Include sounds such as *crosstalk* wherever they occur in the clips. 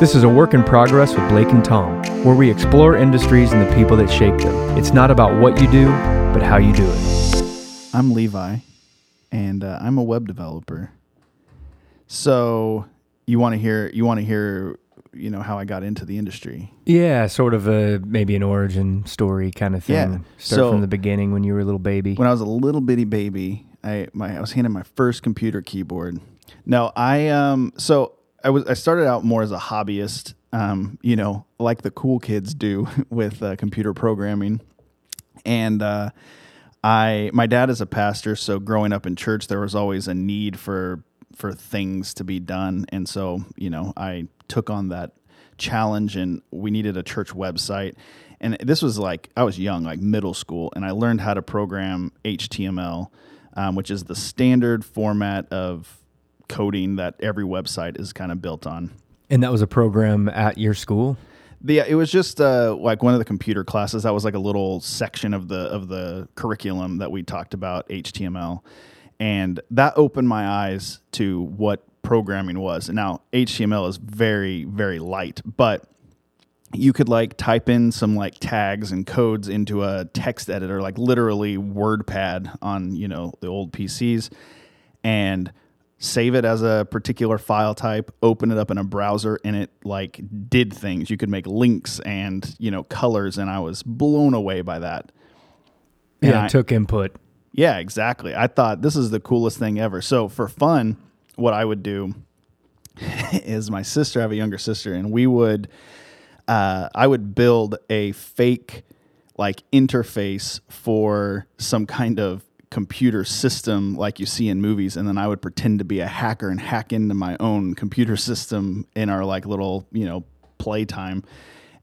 This is a work in progress with Blake and Tom, where we explore industries and the people that shape them. It's not about what you do, but how you do it. I'm Levi, and uh, I'm a web developer. So you want to hear you want to hear you know how I got into the industry. Yeah, sort of a maybe an origin story kind of thing. Yeah, Start so- from the beginning when you were a little baby. When I was a little bitty baby, I my I was handed my first computer keyboard. No, I um so I was I started out more as a hobbyist, um you know like the cool kids do *laughs* with uh, computer programming, and uh, I my dad is a pastor, so growing up in church there was always a need for for things to be done, and so you know I took on that challenge, and we needed a church website, and this was like I was young, like middle school, and I learned how to program HTML, um, which is the standard format of coding that every website is kind of built on. and that was a program at your school? Yeah, it was just uh, like one of the computer classes. That was like a little section of the of the curriculum that we talked about HTML, and that opened my eyes to what programming was. Now HTML is very very light, but you could like type in some like tags and codes into a text editor, like literally WordPad on you know the old PCs, and save it as a particular file type, open it up in a browser, and it like did things. You could make links and you know colors, and I was blown away by that. And Yeah, I- took input. yeah, exactly. I thought this is the coolest thing ever. So for fun, what I would do *laughs* is my sister, I have a younger sister, and we would, uh, I would build a fake like interface for some kind of computer system like you see in movies and then I would pretend to be a hacker and hack into my own computer *laughs* system in our like little, you know, playtime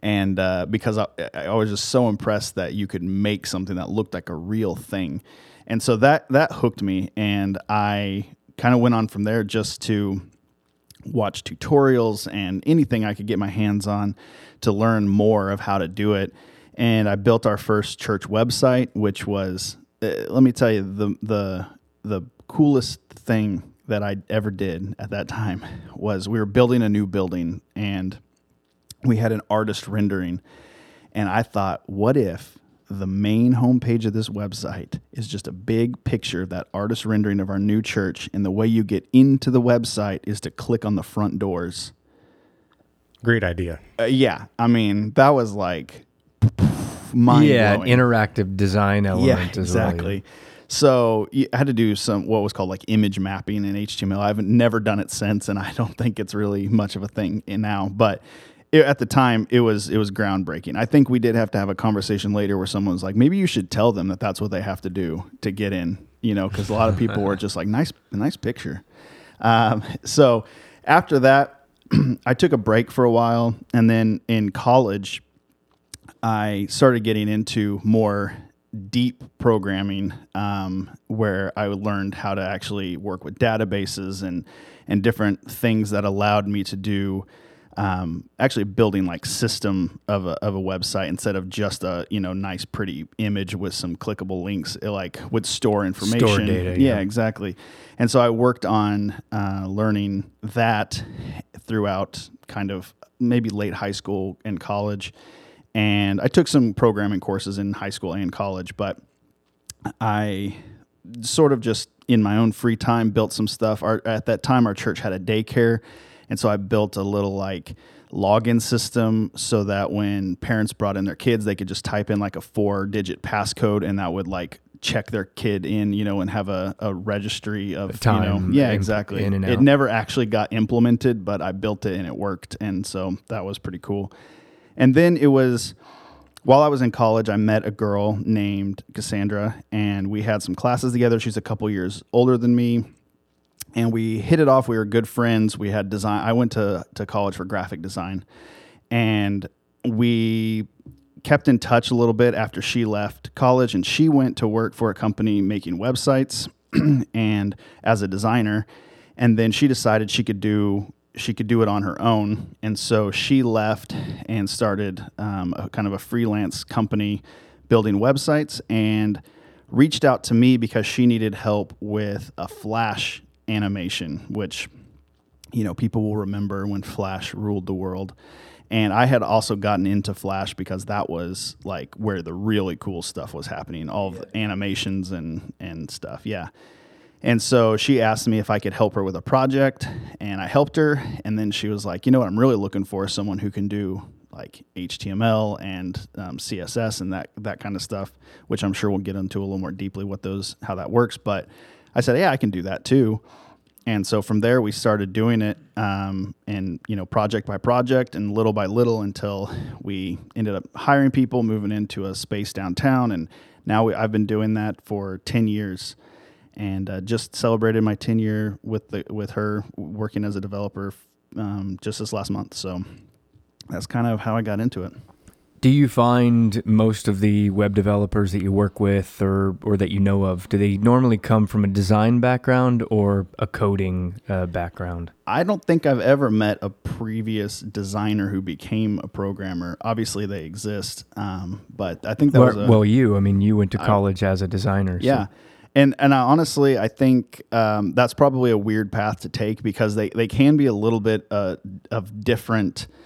and uh, because I, I was just so impressed that you could make something that looked like a real thing, and so that that hooked me, and I kind of went on from there just to watch tutorials and anything I could get my hands on to learn more of how to do it. And I built our first church website, which was uh, let me tell you the the the coolest thing that I ever did at that time was we were building a new building and we had an artist rendering. And i thought what if the main homepage of this website is just a big picture of that artist rendering of our new church? And the way you get into the website is to click on the front doors. Great idea. uh, yeah. I mean that was like *laughs* mind yeah, interactive design element yeah, as well. exactly. So you- I had to do some what was called like image mapping in HTML. I've never done it since, and I don't *laughs* think it's really much of a thing now. But it, at the time, it was it was groundbreaking. I think we did have to have a conversation later where someone was like, maybe you should tell them that that's what they have to do to get in. You know, because a lot of people were *laughs* just like, nice, nice picture. Um, so after that, *clears throat* I took a break for a while, and then in college. I started getting into more deep programming um, where I learned how to actually work with databases and and different things that allowed me to do um, actually building like system of a, of a website instead of just a you know nice pretty image with some clickable links it like would store information. Store data, yeah. Yeah. exactly. And so I worked on uh, learning that throughout kind of maybe late high school and college and I took some programming courses in high school and college, but I sort of just in my own free time built some stuff. Our, at that time, our church had a daycare, and so I built a little like login system so that when parents brought in their kids, they could just type in like a four-digit passcode, and that would like check their kid in, you know, and have a, a registry of Time you know, yeah, in- exactly. in It never actually got implemented, but I built it and it worked, and so that was pretty cool. And then it was while I was in college, I met a girl named Cassandra, and we had some classes together. She's a couple years older than me, and we hit it off. We were good friends. We had design. I went to to college for graphic design, and we kept in touch a little bit after she left college, and she went to work for a company making websites *clears throat* and as a designer, and then she decided she could do she could do it on her own, and so she left and started um, a kind of a freelance company building websites and reached out to me because she needed help with a flash animation, which you know, people will remember when Flash ruled the world. And I had also gotten into Flash because that was like where the really cool stuff was happening, all of the animations and and stuff. Yeah. And so she asked me if I could help her with a project, and I helped her. And then she was like, "You know what? I'm really looking for someone who can do like HTML and um, CSS and that that kind of stuff, which I'm sure we'll get into a little more deeply what those how that works. But I said, yeah, I can do that too. And so from there, we started doing it, um, and you know, project by project, and little by little, until we ended up hiring people, moving into a space downtown, and now we, I've been doing that for ten years, and uh, just celebrated my tenure with the with her working as a developer um, just this last month. So that's kind of how I got into it. Do you find most of the web developers that you work with or, or that you know of, do they normally come from a design background or a coding uh, background? I don't think I've ever met a previous designer who became a programmer. Obviously, they exist, um, but I think that well, was a, well, you. I mean, you went to college I, as a designer. Yeah. So. And and I, honestly, I think um, that's probably a weird path to take because they, they can be a little bit uh, of different –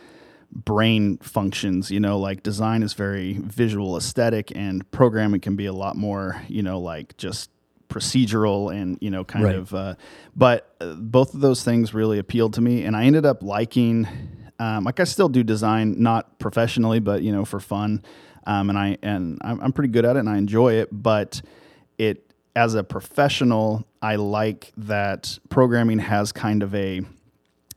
brain functions you know like design is very visual aesthetic and programming can be a lot more you know like just procedural and you know kind right. of uh, but uh, both of those things really appealed to me and i ended up liking um, like i still do design not professionally but you know for fun um, and i and I'm, I'm pretty good at it and i enjoy it but it as a professional i like that programming has kind of a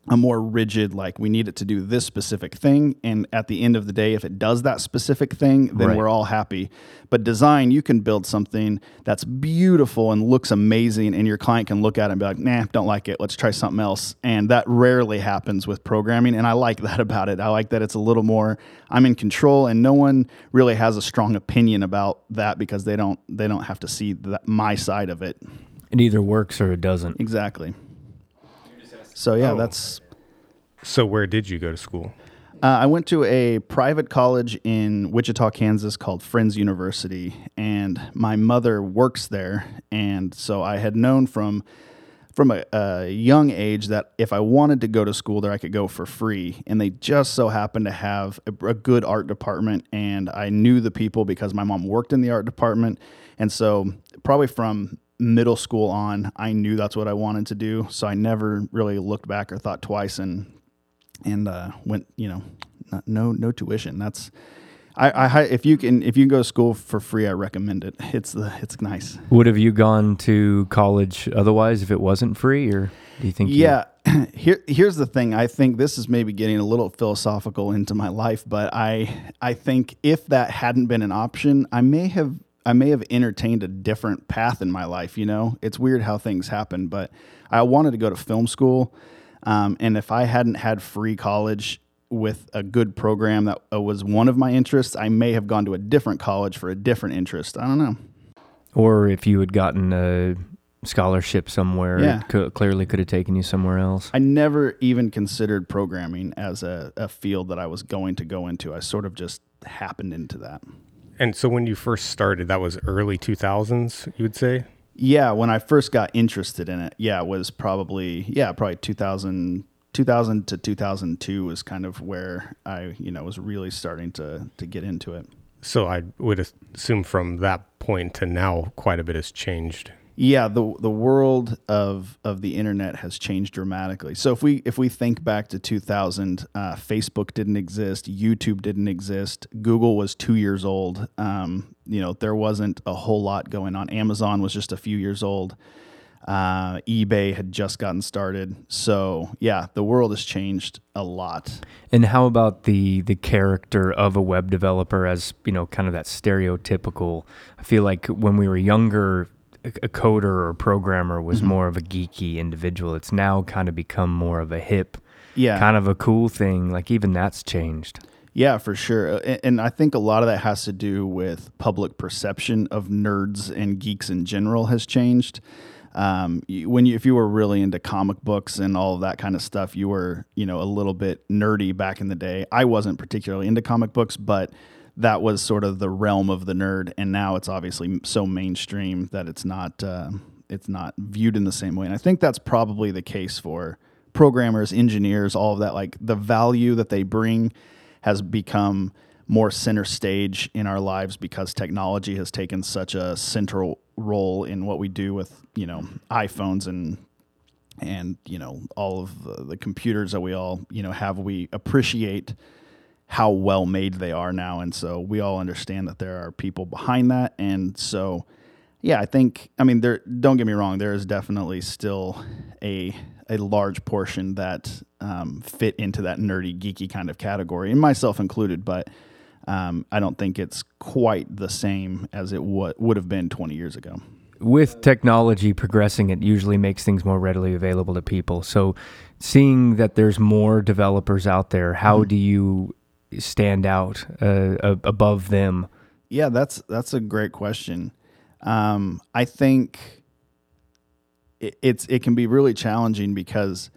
a more rigid like we need it to do this specific thing and at the end of the day if it does that specific thing then right. we're all happy. But design you can build something that's beautiful and looks amazing and your client can look at it and be like nah don't like it. Let's try something else. And that rarely happens with programming and i like that about it. I like that it's a little more i'm in control and no one really has a strong opinion about that because they don't they don't have to see that, my side of it. It either works or it doesn't. Exactly so yeah, oh. that's. So where did you go to school? Uh, I went to a private college in Wichita, Kansas called Friends University, and my mother works there, and so I had known from from a, a, young age that if I wanted to go to school there, I could go for free. And they just so happened to have a, a, good art department. And I knew the people because my mom worked in the art department. And so, probably from middle school on, I knew that's what I wanted to do. So I never really looked back or thought twice and and uh, went, you know, not, no no tuition. That's I, I if you can if you can go to school for free, I recommend it. It's the it's nice. Would have you gone to college otherwise if it wasn't free, or do you think? Yeah, you... *clears throat* here here's the thing. I think this is maybe getting a little philosophical into my life, but I I think if that hadn't been an option, I may have I may have entertained a different path in my life. You know, it's weird how things happen, but I wanted to go to film school. Um, and if I hadn't had free college with a good program that uh, was one of my interests, I may have gone to a different college for a different interest. I don't know. Or if you had gotten a scholarship somewhere, yeah. it could, clearly could have taken you somewhere else. I never even considered programming as a, a field that I was going to go into. I sort of just happened into that. And so when you first started, that was early 2000s, you would say? Yeah, when I first got interested in it, yeah, it was probably yeah, probably 2000 2000 to 2002 was kind of where I, you know, was really starting to to get into it. So I would assume from that point to now quite a bit has changed yeah the the world of of the internet has changed dramatically. So if we if we think back to 2000 uh, facebook didn't exist youtube didn't exist google was two years old. Um, you know there wasn't a whole lot going on. Amazon was just a few years old. Uh, ebay had just gotten started. So yeah the world has changed a lot. And how about the the character of a web developer as you know kind of that stereotypical i feel like when we were younger a coder or programmer was mm-hmm. more of a geeky individual. It's now kind of become more of a hip, yeah, kind of a cool thing. Like even that's changed. Yeah, for sure. And I think a lot of that has to do with public perception of nerds and geeks in general has changed. Um, when you, if you were really into comic books and all of that kind of stuff, you were, you know, a little bit nerdy back in the day. I wasn't particularly into comic books, but that was sort of the realm of the nerd, and now it's obviously so mainstream that it's not uh, it's not viewed in the same way. And I think that's probably the case for programmers, engineers, all of that, like the value that they bring has become more center stage in our lives because technology has taken such a central role in what we do with, you know, iPhones and and you know all of the, the computers that we all you know have we appreciate how well made they are now and so we all understand that there are people behind that and so yeah i think i mean there don't get me wrong there is definitely still a a large portion that um, fit into that nerdy geeky kind of category and myself included but um, i don't think it's quite the same as it w- would have been 20 years ago with technology progressing, it usually makes things more readily available to people. So, seeing that there's more developers out there, how mm-hmm. do you stand out uh, above them? Yeah, that's that's a great question. Um, I think it, it's it can be really challenging because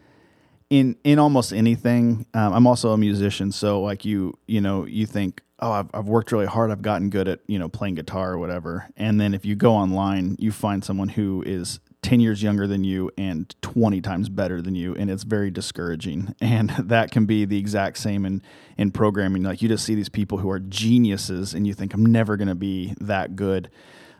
in in almost anything, um, I'm also a musician, so like you you know you think oh, I've, I've worked really hard. I've gotten good at, you know, playing guitar or whatever. And then if you go online, you find someone who is 10 years younger than you and 20 times better than you. And it's very discouraging. *laughs* And that can be the exact same in, in programming. Like you just see these people who are geniuses and you think, I'm never going to be that good.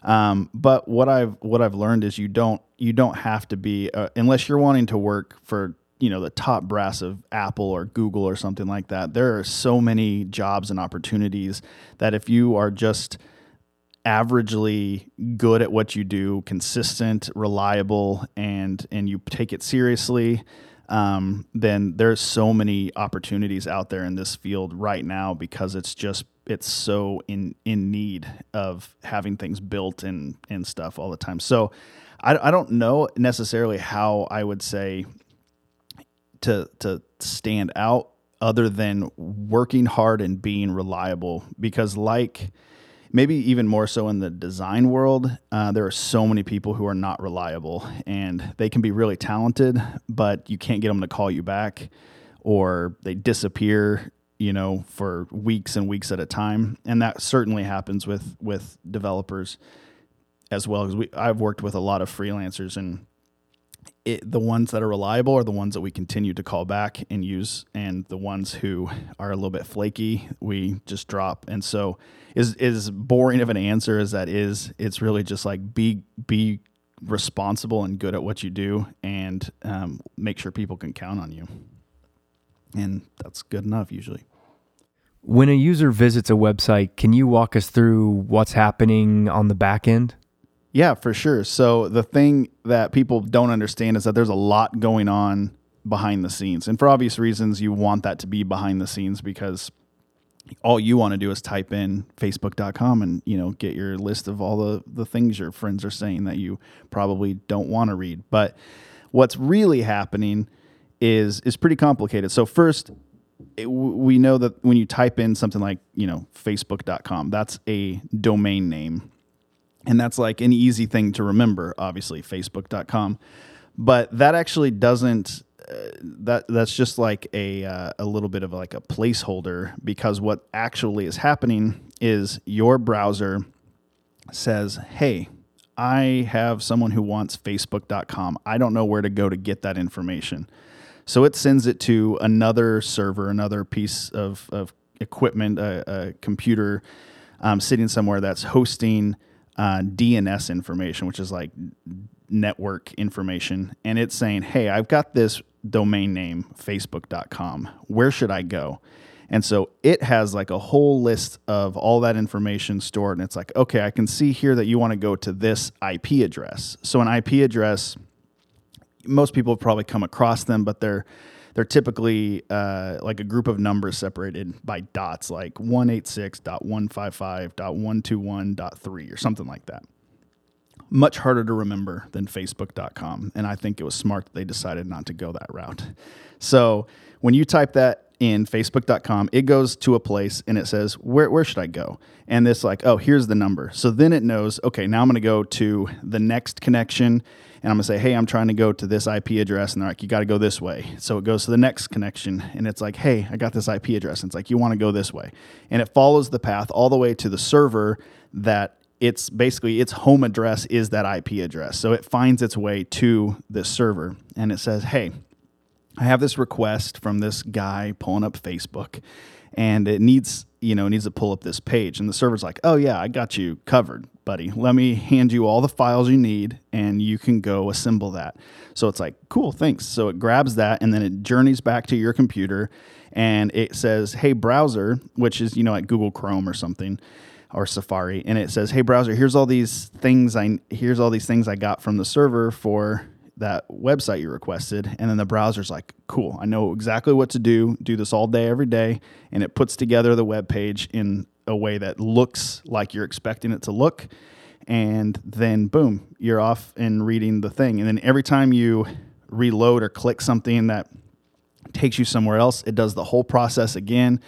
Um, but what I've what I've learned is you don't you don't have to be uh, unless you're wanting to work for you know the top brass of Apple or Google or something like that. There are so many jobs and opportunities that if you are just averagely good at what you do, consistent, reliable, and and you take it seriously, um, then there's so many opportunities out there in this field right now because it's just it's so in in need of having things built and and stuff all the time. So I, I don't know necessarily how I would say to to stand out other than working hard and being reliable because like maybe even more so in the design world uh, there are so many people who are not reliable and they can be really talented but you can't get them to call you back or they disappear you know for weeks and weeks at a time and that certainly happens with with developers as well as we I've worked with a lot of freelancers and it, the ones that are reliable are the ones that we continue to call back and use, and the ones who are a little bit flaky, we just drop. And so, is is boring of an answer as that is, it's really just like be be responsible and good at what you do, and um, make sure people can count on you. And that's good enough usually. When a user visits a website, can you walk us through what's happening on the back end? Yeah, for sure. So the thing that people don't understand is that there's a lot going on behind the scenes. And for obvious reasons, you want that to be behind the scenes because all you want to do is type in facebook.com and you know get your list of all the the things your friends are saying that you probably don't want to read. But what's really happening is is pretty complicated. So first it, we know that when you type in something like, you know, facebook.com, that's a domain name and that's like an easy thing to remember, obviously, facebook.com. But that actually doesn't, uh, that that's just like a, uh, a little bit of like a placeholder because what actually is happening is your browser says, hey, I have someone who wants facebook.com. I don't know where to go to get that information. So it sends it to another server, another piece of, of equipment, a, a computer um, sitting somewhere that's hosting uh, DNS information, which is like network information, and it's saying, "Hey, I've got this domain name, Facebook.com. Where should I go?" And so it has like a whole list of all that information stored, and it's like, okay, I can see here that you want to go to this IP address. So an IP address, most people have probably come across them, but they're they're typically uh, like a group of numbers separated by dots, like 186.155.121.3 or something like that. Much harder to remember than Facebook.com. And I think it was smart that they decided not to go that route. So when you type that in facebook.com, it goes to a place and it says, where, where should I go? And it's like, oh, here's the number. So then it knows, okay, now I'm going to go to the next connection and I'm gonna say, hey, I'm trying to go to this IP address, and they're like, you got to go this way. So it goes to the next connection, and it's like, hey, I got this IP address, and it's like, you want to go this way, and it follows the path all the way to the server that it's basically its home address is that IP address. So it finds its way to this server, and it says, hey, I have this request from this guy pulling up Facebook and it needs, you know, it needs to pull up this page. And the server's like, oh, yeah, I got you covered, buddy. Let me hand you all the files you need and you can go assemble that. So it's like, cool, thanks. So it grabs that and then it journeys back to your computer and it says, hey, browser, which is, you know, like Google Chrome or something or Safari. And it says, hey, browser, here's all these things I, here's all these things I got from the server for that website you requested and then the browser's like cool i know exactly what to do do this all day every day and it puts together the web page in a way that looks like you're expecting it to look and then boom you're off and reading the thing and then every time you reload or click something that takes you somewhere else it does the whole process again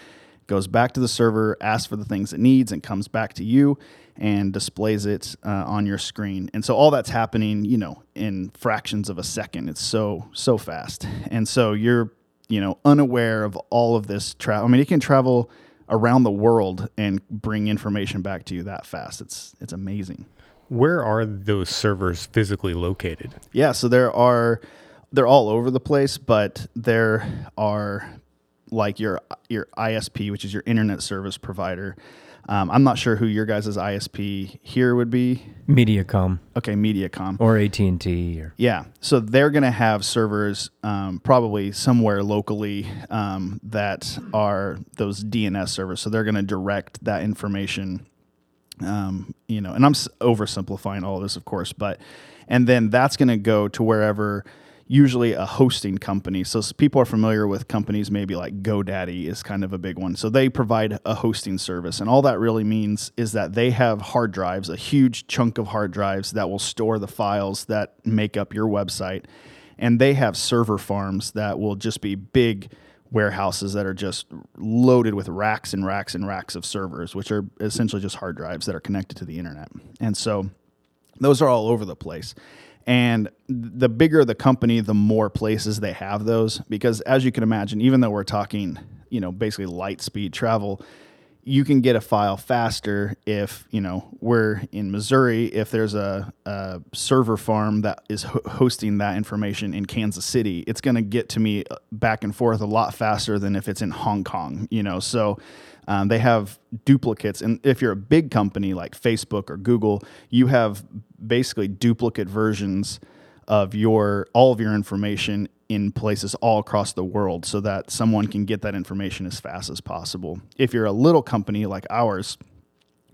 goes back to the server asks for the things it needs and comes back to you and displays it uh, on your screen. And so all that's happening, you know, in fractions of a second. It's so so fast. And so you're, you know, unaware of all of this travel. I mean, it can travel around the world and bring information back to you that fast. It's it's amazing. Where are those servers physically located? Yeah, so there are they're all over the place, but there are like your your ISP, which is your internet service provider. Um, I'm not sure who your guys' ISP here would be. MediaCom. Okay, MediaCom or AT and T. Or yeah, so they're going to have servers um, probably somewhere locally um, that are those DNS servers. So they're going to direct that information. Um, you know, and I'm oversimplifying all of this, of course, but and then that's going to go to wherever usually a hosting company. So people are familiar with companies maybe like GoDaddy is kind of a big one. So they provide a hosting service. And all that really means is that they have hard drives, a huge chunk of hard drives that will store the files that make up your website. And they have server farms that will just be big warehouses that are just loaded with racks and racks and racks of servers, which are essentially just hard drives that are connected to the internet. And so those are all over the place. And the bigger the company, the more places they have those. Because as you can imagine, even though we're talking, you know, basically light speed travel, you can get a file faster if you know we're in Missouri. If there's a, a server farm that is ho- hosting that information in Kansas City, it's going to get to me uh, back and forth a lot faster than if it's in Hong Kong. You know, so um, they have duplicates, and if you're a big company like Facebook or Google, you have basically duplicate versions of your all of your information in places all across the world so that someone can get that information as fast as possible. If you're a little company like ours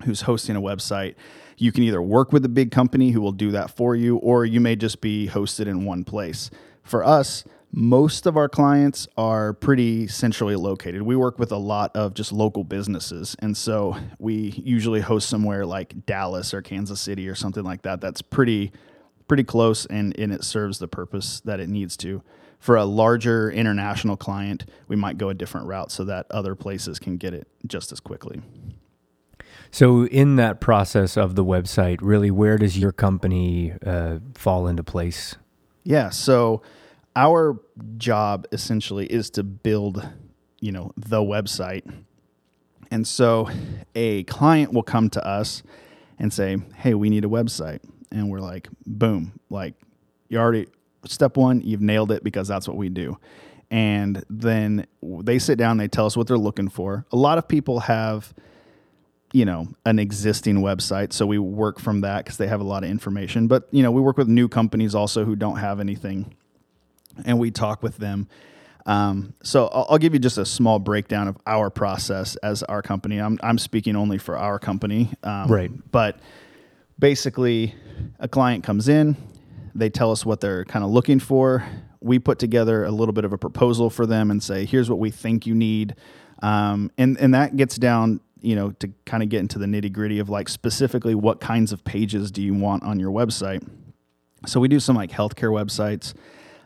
who's hosting a website, you can either work with a big company who will do that for you or you may just be hosted in one place. For us, most of our clients are pretty centrally located. We work with a lot of just local businesses. And so we usually host somewhere like Dallas or Kansas City or something like that. That's pretty pretty close and, and it serves the purpose that it needs to. For a larger international client, we might go a different route so that other places can get it just as quickly. So, in that process of the website, really, where does your company uh, fall into place? Yeah. So, our job essentially is to build, you know, the website. And so a client will come to us and say, "Hey, we need a website." And we're like, "Boom, like you already step 1, you've nailed it because that's what we do." And then they sit down, they tell us what they're looking for. A lot of people have you know an existing website so we work from that because they have a lot of information but you know we work with new companies also who don't have anything and we talk with them. Um, so I'll, I'll, give you just a small breakdown of our process as our company. I'm, I'm speaking only for our company. Um, right. But basically, a client comes in, they tell us what they're kind of looking for. We put together a little bit of a proposal for them and say, here's what we think you need. Um, and, and that gets down, you know, to kind of get into the nitty gritty of like specifically what kinds of pages do you want on your website. So we do some like healthcare websites.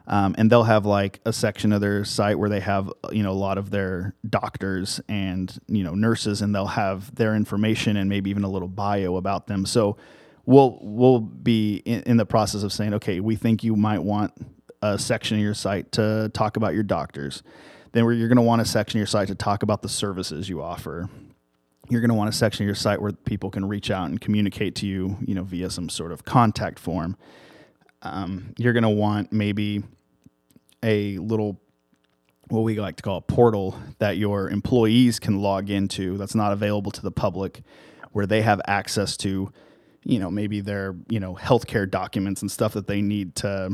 Um, and they'll have like a section of their site where they have you know a lot of their doctors and you know nurses and they'll have their information and maybe even a little bio about them so we'll we'll be in, in the process of saying okay we think you might want a section of your site to talk about your doctors. Then you're going to want a section of your site to talk about the services you offer. You're going to want a section of your site where people can reach out and communicate to you you know via some sort of contact form. Um, you're going to want maybe a little what we like to call a portal that your employees can log into that's not available to the public where they have access to you know maybe their you know healthcare documents and stuff that they need to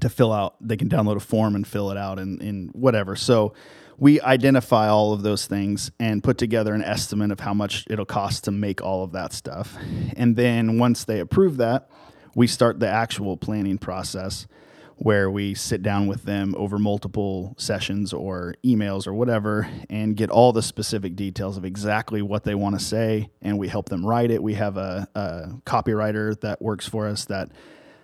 to fill out. They can download a form and fill it out and in whatever. So we identify all of those things and put together an estimate of how much it'll cost to make all of that stuff. And then once they approve that we start the actual planning process where we sit down with them over multiple sessions or emails or whatever and get all the specific details of exactly what they want to say and we help them write it. We have a, a copywriter that works for us that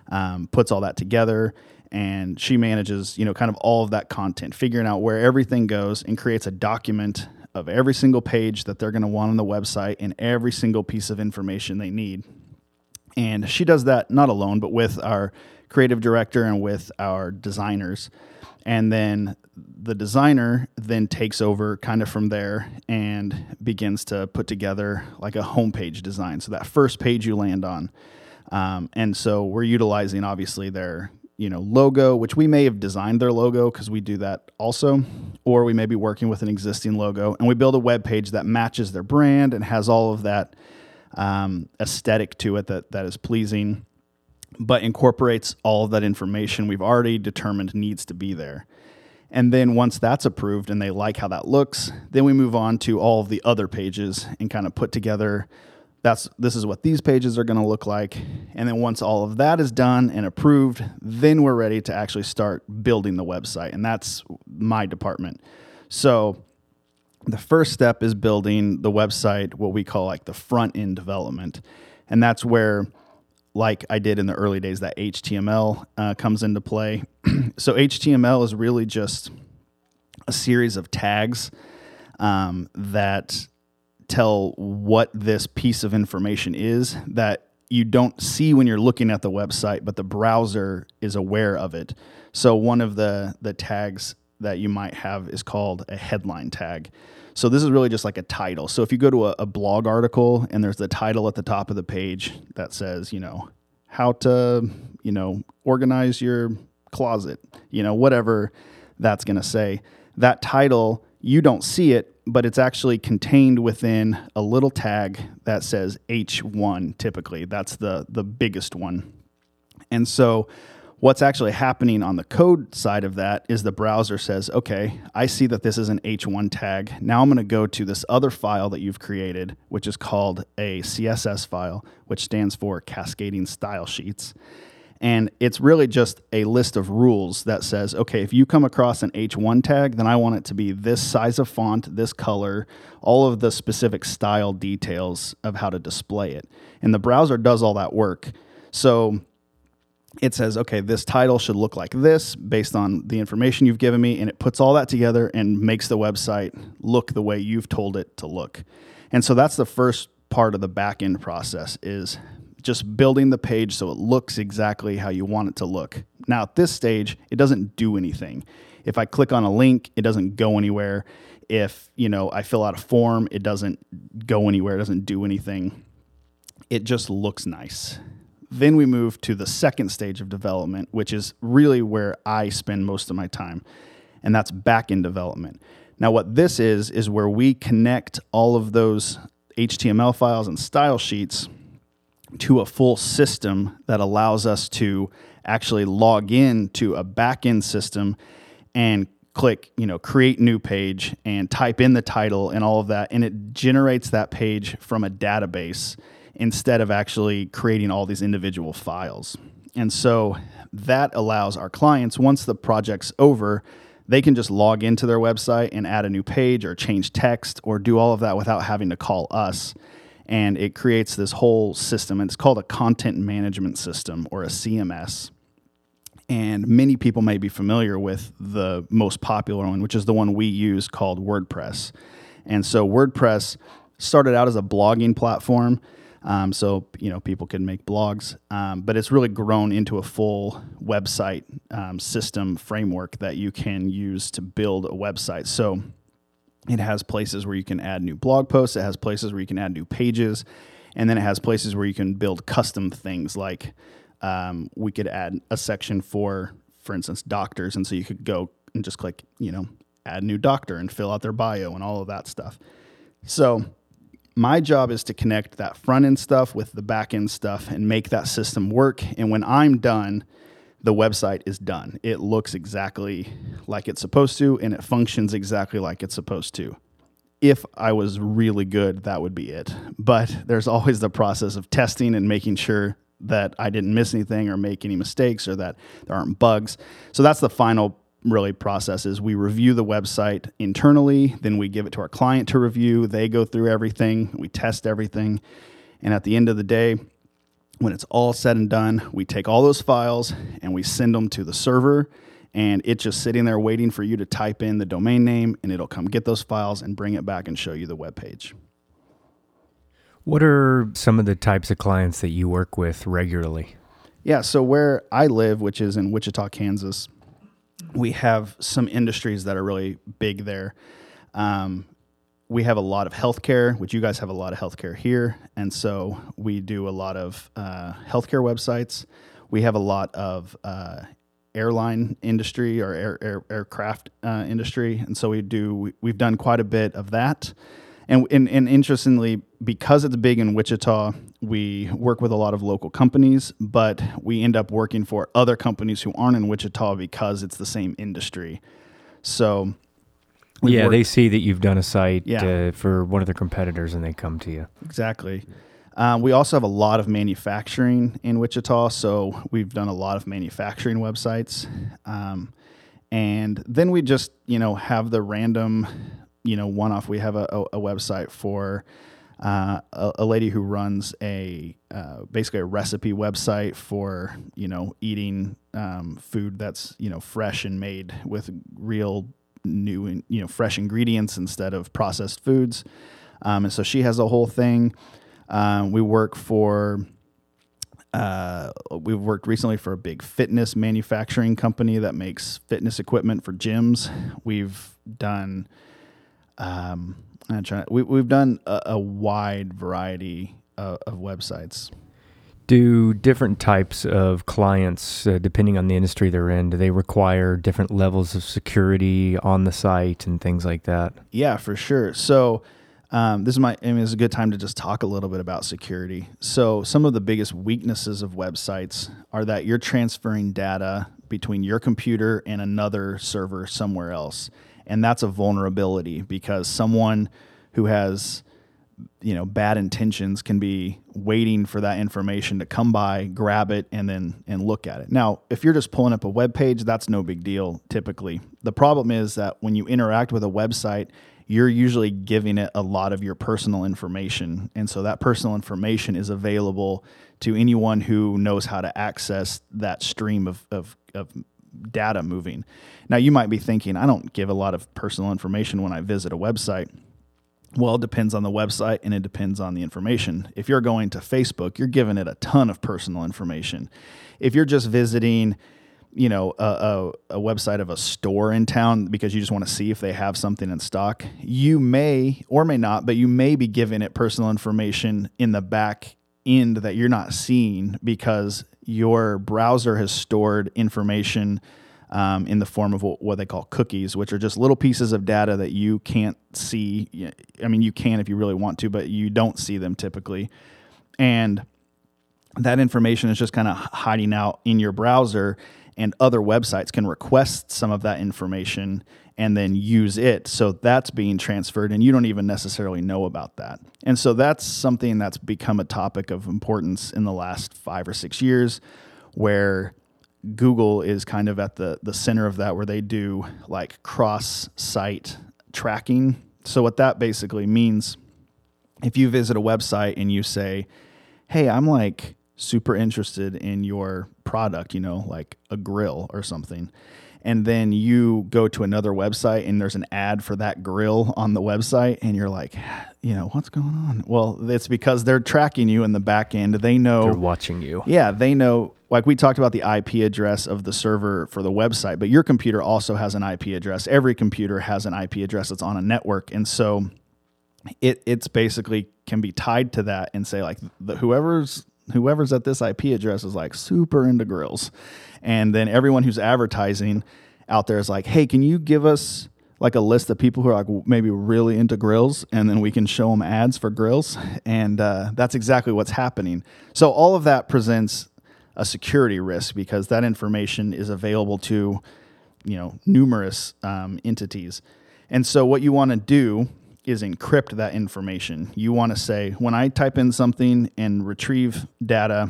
um, puts all that together and she manages you know kind of all of that content figuring out where everything goes and creates a document of every single page that they're going to want on the website and every single piece of information they need. And she does that not alone but with our creative director and with our designers. And then the designer then takes over kind of from there and begins to put together like a homepage design. So that first page you land on. Um, and so we're utilizing obviously their you know logo which we may have designed their logo because we do that also or we may be working with an existing logo and we build a web page that matches their brand and has all of that um, aesthetic to it that that is pleasing but incorporates all of that information we've already determined needs to be there. And then once that's approved and they like how that looks, then we move on to all of the other pages and kind of put together that's this is what these pages are going to look like. And then once all of that is done and approved, then we're ready to actually start building the website. And that's my department. So the first step is building the website, what we call like the front end development. And that's where like I did in the early days, that HTML uh, comes into play. *clears throat* so HTML is really just a series of tags um, that tell what this piece of information is that you don't see when you're looking at the website, but the browser is aware of it. So one of the the tags that you might have is called a headline tag. So this is really just like a title. So if you go to a, a, blog article and there's the title at the top of the page that says, you know, how to, you know, organize your closet, you know, whatever that's going to say, that title, you don't see it, but it's actually contained within a little tag that says H1 typically. That's the the biggest one. And so What's actually happening on the code side of that is the browser says, okay, I see that this is an H1 tag. Now I'm going to go to this other file that you've created, which is called a CSS file, which stands for Cascading Style Sheets. And it's really just a list of rules that says, okay, if you come across an H1 tag, then I want it to be this size of font, this color, all of the specific style details of how to display it. And the browser does all that work. So it says, okay, this title should look like this based on the information you've given me, and it puts all that together and makes the website look the way you've told it to look. And so that's the first part of the back end process is just building the page so it looks exactly how you want it to look. Now at this stage, it doesn't do anything. If I click on a link, it doesn't go anywhere. If, you know, I fill out a form, it doesn't go anywhere, it doesn't do anything. It just looks nice. Then we move to the second stage of development, which is really where I spend most of my time, and that's back end development. Now, what this is, is where we connect all of those HTML files and style sheets to a full system that allows us to actually log in to a back end system and click, you know, create new page and type in the title and all of that. And it generates that page from a database instead of actually creating all these individual files. And so that allows our clients, once the project's over, they can just log into their website and add a new page or change text or do all of that without having to call us. And it creates this whole system. It's called a content management system or a CMS. And many people may be familiar with the most popular one, which is the one we use called WordPress. And so WordPress started out as a blogging platform um, so you know people can make blogs, um, but it's really grown into a full website um, system framework that you can use to build a website. So it has places where you can add new blog posts. It has places where you can add new pages, and then it has places where you can build custom things. Like um, we could add a section for, for instance, doctors, and so you could go and just click, you know, add new doctor and fill out their bio and all of that stuff. So my job is to connect that front end stuff with the back end stuff and make that system work. And when I'm done, the website is done. It looks exactly like it's supposed to and it functions exactly like it's supposed to. If I was really good, that would be it. But there's always the process of testing and making sure that I didn't miss anything or make any mistakes or that there aren't bugs. So that's the final really process is we review the website internally, then we give it to our client to review. They go through everything, we test everything. And at the end of the day, when it's all said and done, we take all those files and we send them to the server and it's just sitting there waiting for you to type in the domain name and it'll come get those files and bring it back and show you the web page. What are some of the types of clients that you work with regularly? Yeah, so where I live, which is in Wichita, Kansas, we have some industries that are really big there. Um, we have a lot of healthcare, which you guys have a lot of healthcare here, and so we do a lot of uh, healthcare websites. We have a lot of uh, airline industry or air, air, aircraft uh, industry, and so we do. We, have done quite a bit of that, and, and and interestingly, because it's big in Wichita, we work with a lot of local companies, but we end up working for other companies who aren't in Wichita because it's the same industry. So yeah, worked, they see that you've done a site yeah. uh, for one of their competitors and they come to you. Exactly. Um, we also have a lot of manufacturing in Wichita, so we've done a lot of manufacturing websites. Um, and then we just, you know, have the random, you know, one off. We have a, a, a website for uh, a, a, lady who runs a uh, basically a recipe website for you know eating um, food that's you know fresh and made with real new you know fresh ingredients instead of processed foods. Um, and so she has a whole thing. Um, we work for. Uh, we've worked recently for a big fitness manufacturing company that makes fitness equipment for gyms. We've done, um, I'm trying. We, we've done a, a wide variety of, of websites. Do different types of clients, uh, depending on the industry they're in, do they require different levels of security on the site and things like that? Yeah, for sure. So, um, this is my, I mean, it's a good time to just talk a little bit about security. So, some of the biggest weaknesses of websites are that you're transferring data between your computer and another server somewhere else. And that's a vulnerability because someone who has you know bad intentions can be waiting for that information to come by grab it and then and look at it. Now if you're just pulling up a web page that's no big deal typically. The problem is that when you interact with a website you're usually giving it a lot of your personal information. And so that personal information is available to anyone who knows how to access that stream of, of, of data moving now you might be thinking i don't give a lot of personal information when i visit a website well, it depends on the website and it depends on the information. If you're going to Facebook, you're giving it a ton of personal information. If you're just visiting, you know, a, a, a website of a store in town because you just want to see if they have something in stock, you may or may not, but you may be giving it personal information in the back end that you're not seeing because your browser has stored information um, in the form of what they call cookies, which are just little pieces of data that you can't see. I mean, you can if you really want to, but you don't see them typically. And that information is just kind of hiding out in your browser, and other websites can request some of that information and then use it. So that's being transferred, and you don't even necessarily know about that. And so that's something that's become a topic of importance in the last five or six years where Google is kind of at the the center of that, where they do like cross site tracking. So what that basically means, if you visit a website and you say, "Hey, I'm like super interested in your product," you know, like a grill or something, and then you go to another website and there's an ad for that grill on the website and you're like *sighs* you know what's going on? Well it's because they're tracking you in the back end. They know they're watching you. Yeah they know like we talked about the IP address of the server for the website, but your computer also has an IP address. Every computer has an IP address. That's on a network, and so it it's basically can be tied to that and say like the, whoever's whoever's at this IP address is like super into grills, and then everyone who's advertising out there is like, hey, can you give us like a list of people who are like maybe really into grills, and then we can show them ads for grills, and uh, that's exactly what's happening. So all of that presents a security risk because that information is available to you know numerous um, entities, and so what you want to do is encrypt that information. You want to say when I type in something and retrieve data,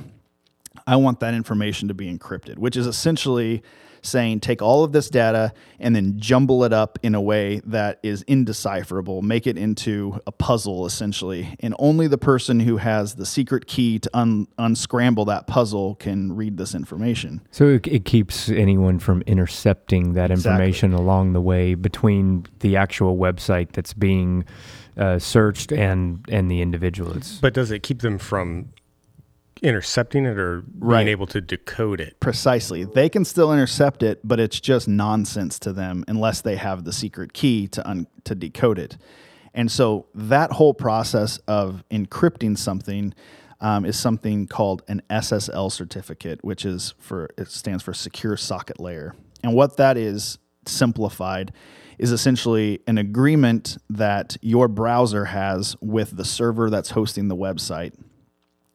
I want that information to be encrypted, which is essentially saying take all of this data and then jumble it up in a way that is indecipherable, make it into a puzzle essentially. And only the person who has the secret key to un- unscramble that puzzle can read this information. So it, it keeps anyone from intercepting that information Exactly. along the way between the actual website that's being uh, searched and and the individual. It's But does it keep them from intercepting it or Right. being able to decode it? Precisely. They can still intercept it, but it's just nonsense to them unless they have the secret key to un- to decode it. And so that whole process of encrypting something um, is something called an SSL certificate, which is for it stands for Secure Socket Layer. And what that is simplified is essentially an agreement that your browser has with the server that's hosting the website.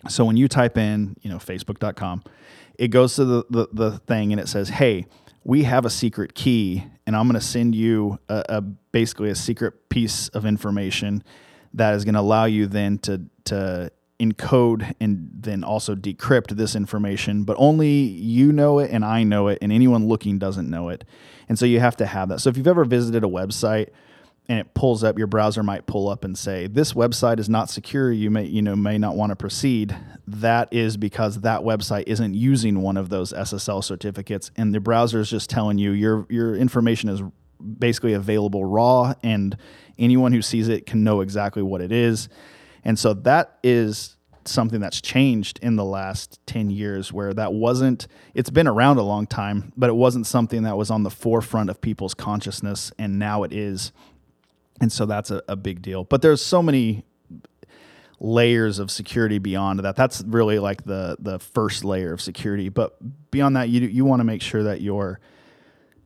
So when you type in, you know, facebook.com, it goes to the, the, the thing and it says, hey, we have a secret key and I'm going to send you a, a basically a secret piece of information that is going to allow you then to, to encode and then also decrypt this information, but only you know it and I know it and anyone looking doesn't know it. And so you have to have that. So if you've ever visited a website and it pulls up your browser might pull up and say this website is not secure. You may you know may not want to proceed. That is because that website isn't using one of those SSL certificates and the browser is just telling you your your information is basically available raw and anyone who sees it can know exactly what it is. And so that is something that's changed in the last 10 years where that wasn't it's been around a long time but it wasn't something that was on the forefront of people's consciousness and now it is and so that's a, a big deal. But there's so many layers of security beyond that. That's really like the the first layer of security. But beyond that, you you want to make sure that your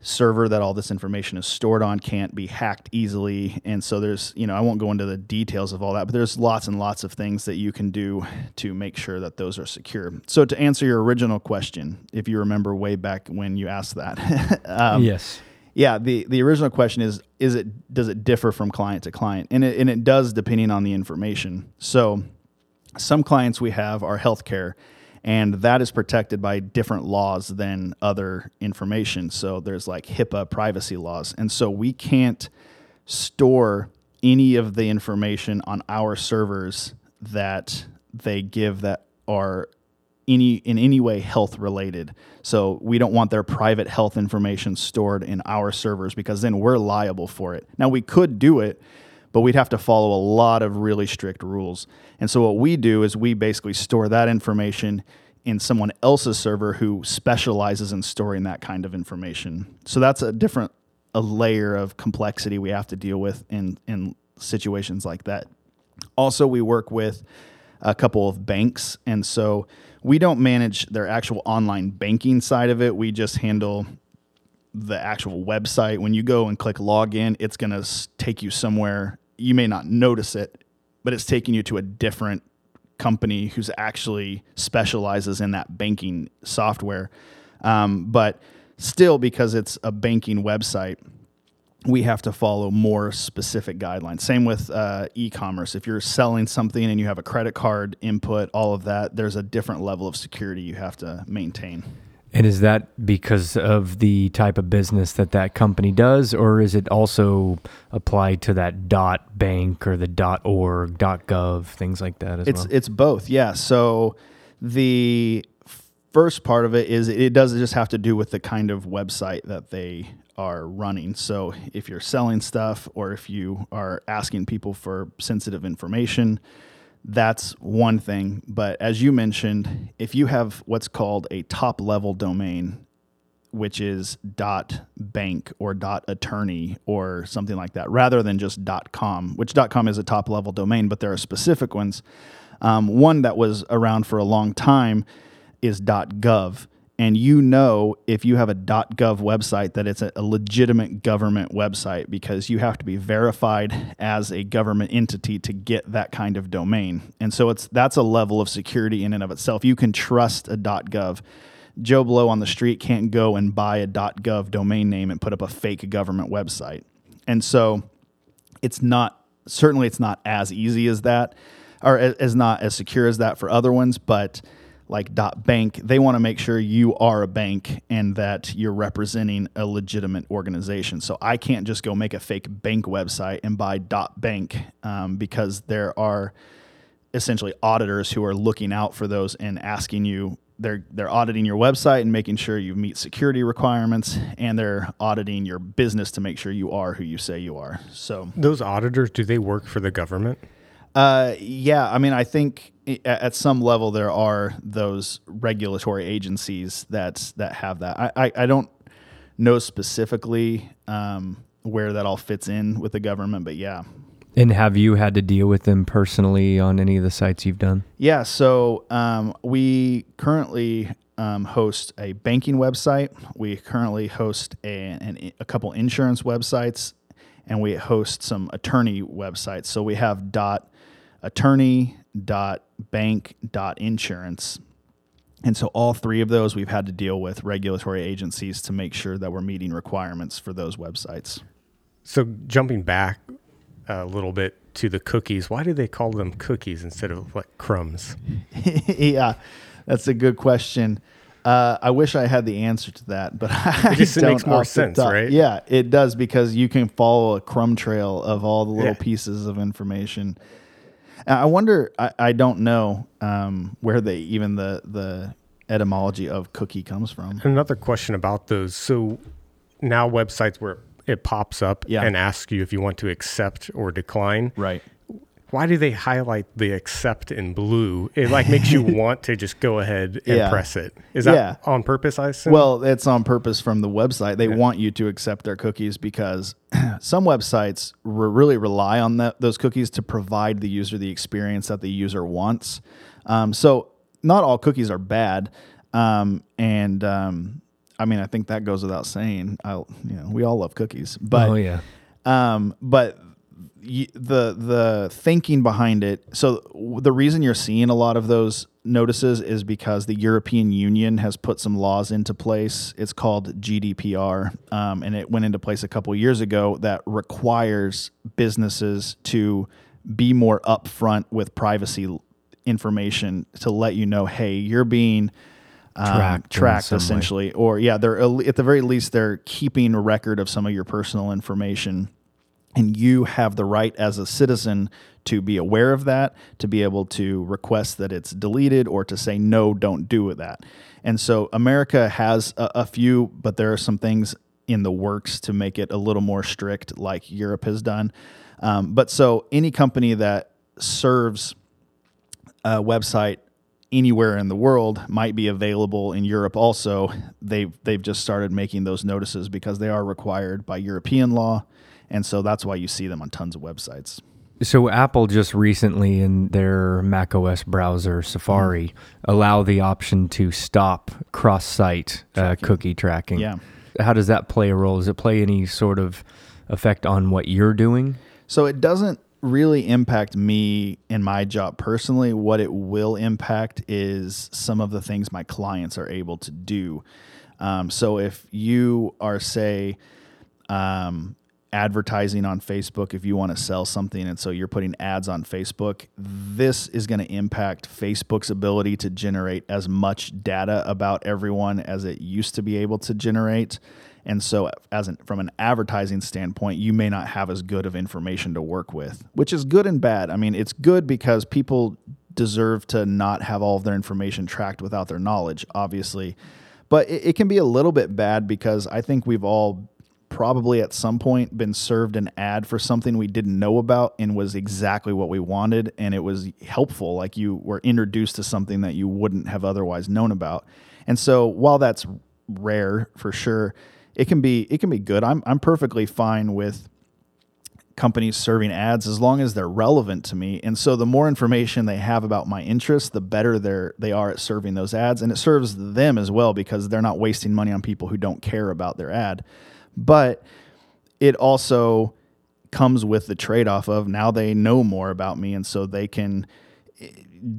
server that all this information is stored on can't be hacked easily. And so there's, you know, I won't go into the details of all that, but there's lots and lots of things that you can do to make sure that those are secure. So to answer your original question, if you remember way back when you asked that, *laughs* um, yes. Yeah, the the original question is is it does it differ from client to client? And it and it does depending on the information. So some clients we have are healthcare and that is protected by different laws than other information. So there's like HIPAA privacy laws. And so we can't store any of the information on our servers that they give that are any in any way health related. So we don't want their private health information stored in our servers because then we're liable for it. Now we could do it, but we'd have to follow a lot of really strict rules. And so what we do is we basically store that information in someone else's server who specializes in storing that kind of information. So that's a different a layer of complexity we have to deal with in in situations like that. Also, we work with a couple of banks, and so we don't manage their actual online banking side of it. We just handle the actual website. When you go and click login, it's going to take you somewhere. You may not notice it, but it's taking you to a different company who's actually specializes in that banking software. Um, but still, because it's a banking website, we have to follow more specific guidelines. Same with uh, e-commerce. If you're selling something and you have a credit card input, all of that, there's a different level of security you have to maintain. And is that because of the type of business that that company does, or is it also applied to that dot bank or the dot org, dot gov, things like that as It's well? it's both, yeah. So the first part of it is it does just have to do with the kind of website that they are running. So if you're selling stuff or if you are asking people for sensitive information, that's one thing. But as you mentioned, if you have what's called a top level domain, which is dot bank or dot attorney or something like that, rather than just dot com, which dot com is a top level domain, but there are specific ones. Um, one that was around for a long time is dot gov. and you know if you have a .gov website that it's a, legitimate government website because you have to be verified as a government entity to get that kind of domain. And so it's that's a level of security in and of itself. You can trust a .gov. Joe Blow on the street can't go and buy a .gov domain name and put up a fake government website. And so it's not certainly it's not as easy as that or as not as secure as that for other ones, but like dot bank. They want to make sure you are a bank and that you're representing a legitimate organization. So i can't just go make a fake bank website and buy dot bank um, because there are essentially auditors who are looking out for those and asking you they're they're auditing your website and making sure you meet security requirements and they're auditing your business to make sure you are who you say you are. So those auditors do they work for the government? Uh, yeah, I mean, I think at some level there are those regulatory agencies that that have that. I, I, I don't know specifically um, where that all fits in with the government, but yeah. And have you had to deal with them personally on any of the sites you've done? Yeah, so um, we currently um, host a banking website. We currently host a, an, a couple insurance websites, and we host some attorney websites. So we have dot attorney.bank.insurance. And so all three of those we've had to deal with regulatory agencies to make sure that we're meeting requirements for those websites. So jumping back a little bit to the cookies, why do they call them cookies instead of like crumbs? *laughs* yeah, that's a good question. Uh, I wish I had the answer to that, but *laughs* it just makes more sense, right? Yeah, it does because you can follow a crumb trail of all the little yeah. pieces of information. I wonder. I, I don't know um, where they even the the etymology of cookie comes from. Another question about those. So now websites where it pops up yeah. and asks you if you want to accept or decline. Right why do they highlight the accept in blue? It like makes you *laughs* want to just go ahead and yeah. press it. Is that yeah. on purpose? I assume. Well, it's on purpose from the website. They yeah. want you to accept their cookies because *clears throat* some websites re- really rely on that, those cookies to provide the user the experience that the user wants. Um, so not all cookies are bad, um, and um, I mean I think that goes without saying. I you know we all love cookies, but oh yeah. Um, but the the thinking behind it. So the reason you're seeing a lot of those notices is because the European Union has put some laws into place. It's called GDPR, um, and it went into place a couple years ago that requires businesses to be more upfront with privacy information to let you know, hey, you're being um, tracked, tracked essentially, way. or yeah, they're at the very least they're keeping a record of some of your personal information and you have the right as a citizen to be aware of that, to be able to request that it's deleted or to say, no, don't do that. And so America has a, a few, but there are some things in the works to make it a little more strict, like Europe has done. Um, but so any company that serves a website anywhere in the world might be available in Europe also. They've they've just started making those notices because they are required by European law and so that's why you see them on tons of websites. So Apple just recently in their macOS browser Safari mm-hmm. allow the option to stop cross-site uh, cookie tracking. Yeah. How does that play a role? Does it play any sort of effect on what you're doing? So it doesn't really impact me in my job personally. What it will impact is some of the things my clients are able to do. Um, so if you are, say, um, advertising on Facebook if you want to sell something and so you're putting ads on Facebook, this is going to impact Facebook's ability to generate as much data about everyone as it used to be able to generate. And so as an, from an advertising standpoint, you may not have as good of information to work with, which is good and bad. I mean, it's good because people deserve to not have all of their information tracked without their knowledge, obviously. But it, it can be a little bit bad because I think we've all probably at some point been served an ad for something we didn't know about and was exactly what we wanted and it was helpful like you were introduced to something that you wouldn't have otherwise known about and so while that's rare for sure it can be it can be good i'm i'm perfectly fine with companies serving ads as long as they're relevant to me. And so the more information they have about my interests, the better they're they are at serving those ads. And it serves them as well because they're not wasting money on people who don't care about their ad. But it also comes with the trade-off of now they know more about me and so they can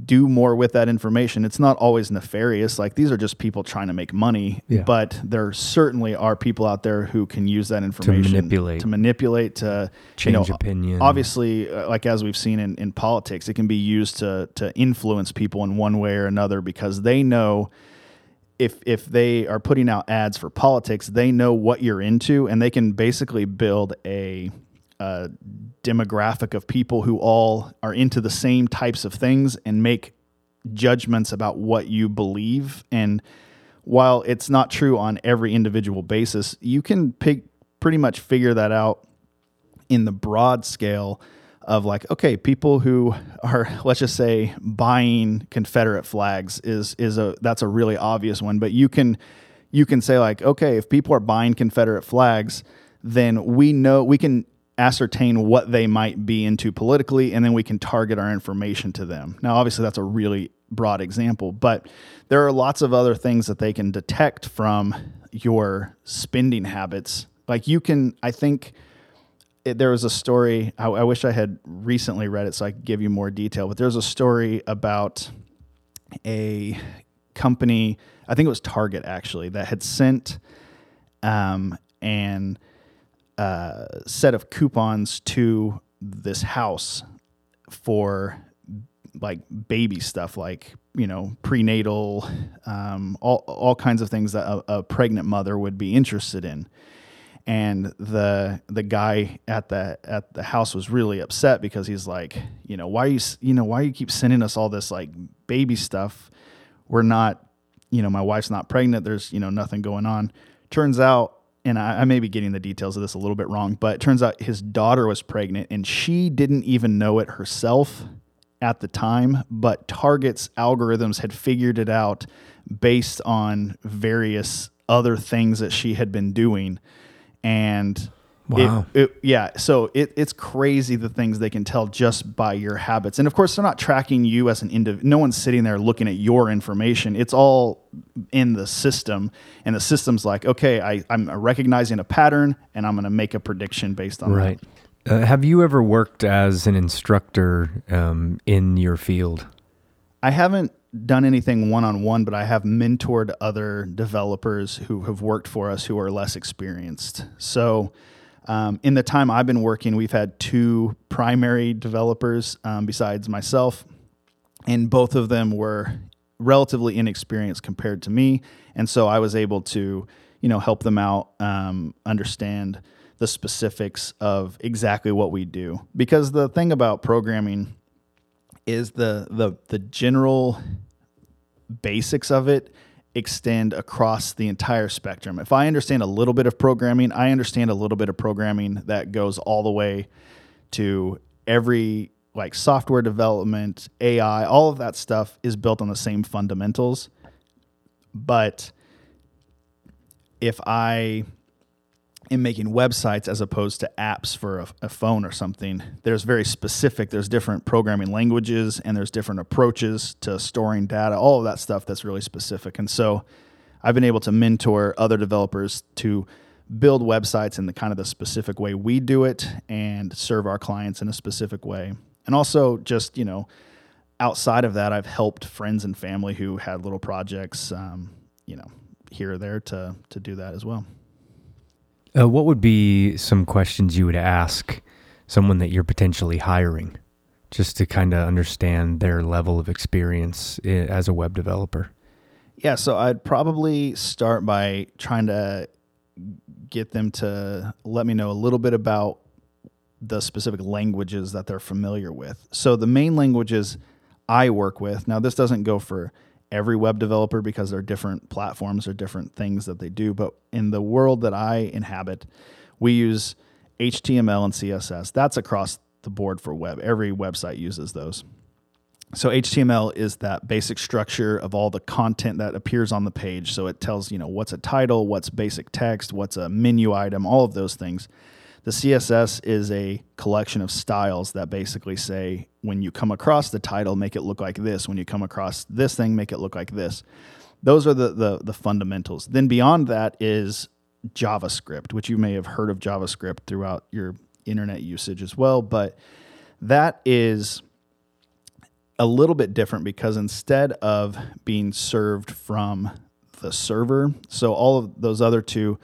do more with that information. It's not always nefarious. Like these are just people trying to make money, yeah. but there certainly are people out there who can use that information to manipulate, to manipulate, to change you know, opinion. Obviously, uh, like as we've seen in, in politics, it can be used to to influence people in one way or another because they know if if they are putting out ads for politics, they know what you're into, and they can basically build a a demographic of people who all are into the same types of things and make judgments about what you believe. And while it's not true on every individual basis, you can pick, pretty much figure that out in the broad scale of like okay people who are let's just say buying confederate flags is is a that's a really obvious one but you can you can say like okay if people are buying confederate flags then we know we can ascertain what they might be into politically, and then we can target our information to them. Now, obviously, that's a really broad example, but there are lots of other things that they can detect from your spending habits. Like you can, I think it, there was a story, I, I wish I had recently read it so I could give you more detail, but there's a story about a company, I think it was Target actually, that had sent um, and uh, set of coupons to this house for like baby stuff, like you know prenatal, um, all all kinds of things that a, a pregnant mother would be interested in. And the the guy at the at the house was really upset because he's like, you know, why you you know why you keep sending us all this like baby stuff? We're not, you know, my wife's not pregnant. There's you know nothing going on. Turns out and I, I, may be getting the details of this a little bit wrong, but turns out his daughter was pregnant and she didn't even know it herself at the time, but Target's algorithms had figured it out based on various other things that she had been doing. And Wow. It, it, yeah. So it, it's crazy the things they can tell just by your habits. And of course, they're not tracking you as an individual. No one's sitting there looking at your information. It's all in the system. And the system's like, okay, I, I'm recognizing a pattern and I'm going to make a prediction based on right. that. Uh, have you ever worked as an instructor um, in your field? I haven't done anything one on one, but I have mentored other developers who have worked for us who are less experienced. So, um, in the time I've been working, we've had two primary developers um, besides myself, and both of them were relatively inexperienced compared to me, and so I was able to, you know, help them out, um, understand the specifics of exactly what we do. Because the thing about programming is the the the general basics of it extend across the entire spectrum. If I understand a little bit of programming, I understand a little bit of programming that goes all the way to every like software development, AI, all of that stuff is built on the same fundamentals. But if I in making websites as opposed to apps for a, a, phone or something there's very specific there's different programming languages and there's different approaches to storing data all of that stuff that's really specific. And so i've been able to mentor other developers to build websites in the kind of the specific way we do it and serve our clients in a specific way. And also just you know outside of that i've helped friends and family who had little projects um, you know here or there to to do that as well uh, what would be some questions you would ask someone that you're potentially hiring, just to kind of understand their level of experience eh, as a web developer? Yeah, so I'd probably start by trying to get them to let me know a little bit about the specific languages that they're familiar with. So the main languages I work with, now this doesn't go for every web developer because there are different platforms or different things that they do. But in the world that I inhabit, we use HTML and CSS. That's across the board for web. Every website uses those. So HTML is that basic structure of all the content that appears on the page. So it tells, you know, what's a title, what's basic text, what's a menu item, all of those things. The CSS is a collection of styles that basically say when you come across the title, make it look like this. When you come across this thing, make it look like this. Those are the the, the fundamentals. Then beyond that is JavaScript, which you may have heard of JavaScript throughout your internet usage as well, but that is a little bit different because instead of being served from the server, so all of those other two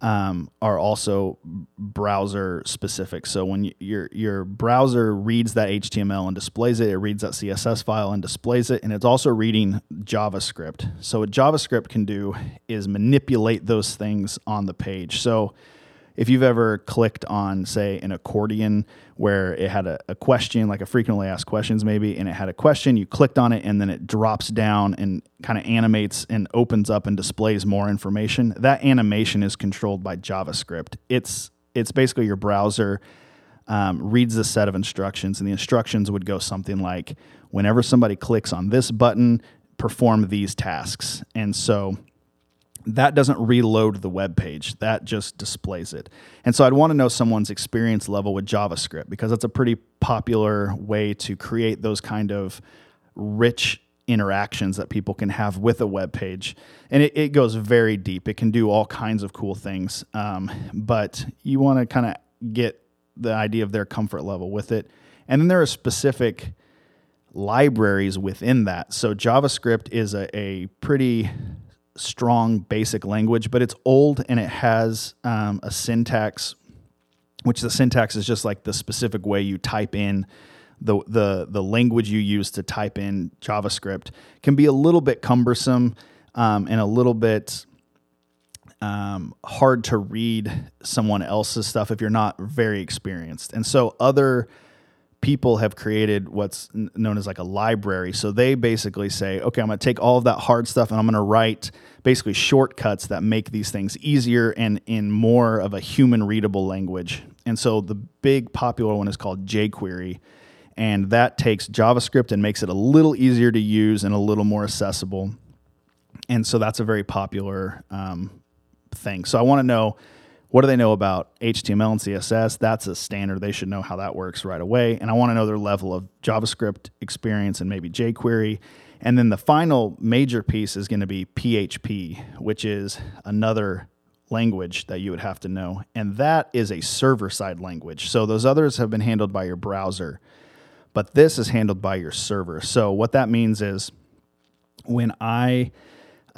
um, are also browser specific. So when you, your your browser reads that HTML and displays it, it reads that CSS file and displays it, and it's also reading JavaScript. So what JavaScript can do is manipulate those things on the page. So if you've ever clicked on, say, an accordion where it had a, a, question, like a frequently asked questions maybe, and it had a question, you clicked on it and then it drops down and kind of animates and opens up and displays more information. That animation is controlled by JavaScript. It's it's basically your browser um, reads the set of instructions, and the instructions would go something like, whenever somebody clicks on this button, perform these tasks. And so that doesn't reload the web page. That just displays it. And so I'd want to know someone's experience level with JavaScript because that's a pretty popular way to create those kind of rich interactions that people can have with a web page. And it, it goes very deep. It can do all kinds of cool things. Um, but you want to kind of get the idea of their comfort level with it. And then there are specific libraries within that. So JavaScript is a, a pretty strong basic language, but it's old and it has um, a syntax, which the syntax is just like the specific way you type in the the the language you use to type in JavaScript can be a little bit cumbersome um, and a little bit um, hard to read someone else's stuff if you're not very experienced. And so other people have created what's known as like a library. So they basically say, okay, I'm going to take all of that hard stuff and I'm going to write basically shortcuts that make these things easier and in more of a human readable language. And so the big popular one is called jQuery. And that takes JavaScript and makes it a little easier to use and a little more accessible. And so that's a very popular um, thing. So I want to know what do they know about HTML and CSS? That's a standard. They should know how that works right away. And I want to know their level of JavaScript experience and maybe jQuery. And then the final major piece is going to be PHP, which is another language that you would have to know. And that is a server side language. So those others have been handled by your browser, but this is handled by your server. So what that means is when I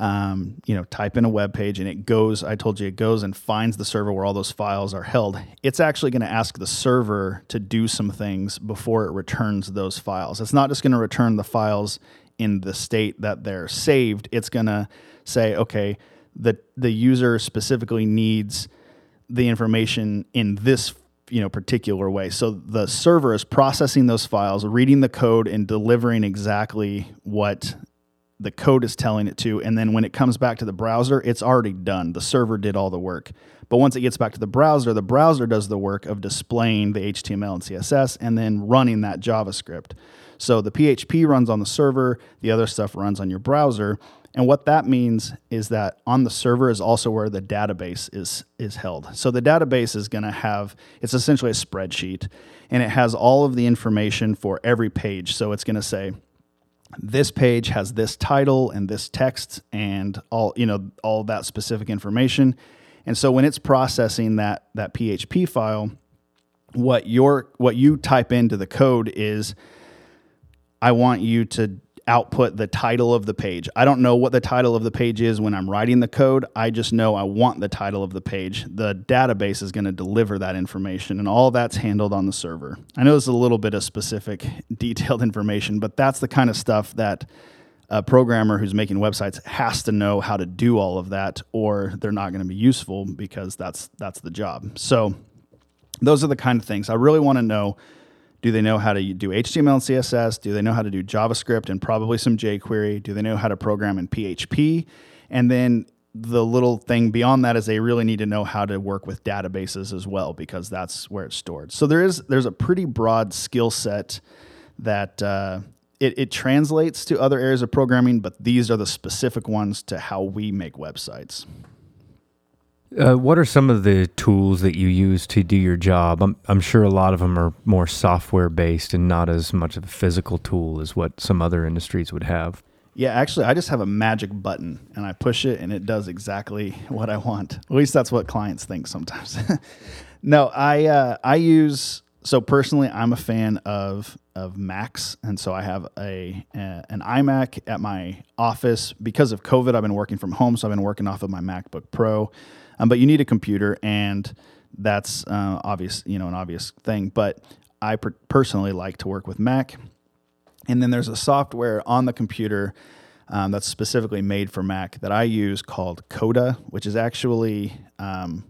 um, you know, type in a web page and it goes, I told you it goes and finds the server where all those files are held. It's actually going to ask the server to do some things before it returns those files. It's not just going to return the files in the state that they're saved. It's going to say, okay, the the user specifically needs the information in this you know particular way. So the server is processing those files, reading the code and delivering exactly what the code is telling it to. And then when it comes back to the browser, it's already done. The server did all the work. But once it gets back to the browser, the browser does the work of displaying the HTML and CSS and then running that JavaScript. So the PHP runs on the server, the other stuff runs on your browser. And what that means is that on the server is also where the database is is held. So the database is going to have it's essentially a spreadsheet and it has all of the information for every page. So it's going to say this page has this title and this text and all you know all that specific information. And so when it's processing that that php file what your what you type into the code is i want you to output the title of the page. I don't know what the title of the page is when I'm writing the code. I just know I want the title of the page. The database is going to deliver that information, and all that's handled on the server. I know is a little bit of specific, *laughs* detailed information, but that's the kind of stuff that a programmer who's making websites has to know how to do all of that, or they're not going to be useful because that's that's the job. So those are the kind of things I really want to know do they know how to do HTML and CSS? Do they know how to do JavaScript and probably some jQuery? Do they know how to program in PHP? And then the little thing beyond that is they really need to know how to work with databases as well because that's where it's stored. So there is there's a pretty broad skill set that uh, it, it translates to other areas of programming, but these are the specific ones to how we make websites. Uh, what are some of the tools that you use to do your job? I'm, I'm sure a lot of them are more software based and not as much of a physical tool as what some other industries would have. Yeah, actually, I just have a magic button and I push it and it does exactly *laughs* what I want. At least that's what clients think sometimes. *laughs* no, I uh, I use so personally, I'm a fan of of Macs, and so I have a, a, an iMac at my office because of COVID. I've been working from home, so I've been working off of my MacBook Pro. Um, but you need a computer, and that's uh, obvious, you know, an obvious thing. But I per- personally like to work with Mac, and then there's a software on the computer um, that's specifically made for Mac that I use called Coda, which is actually um,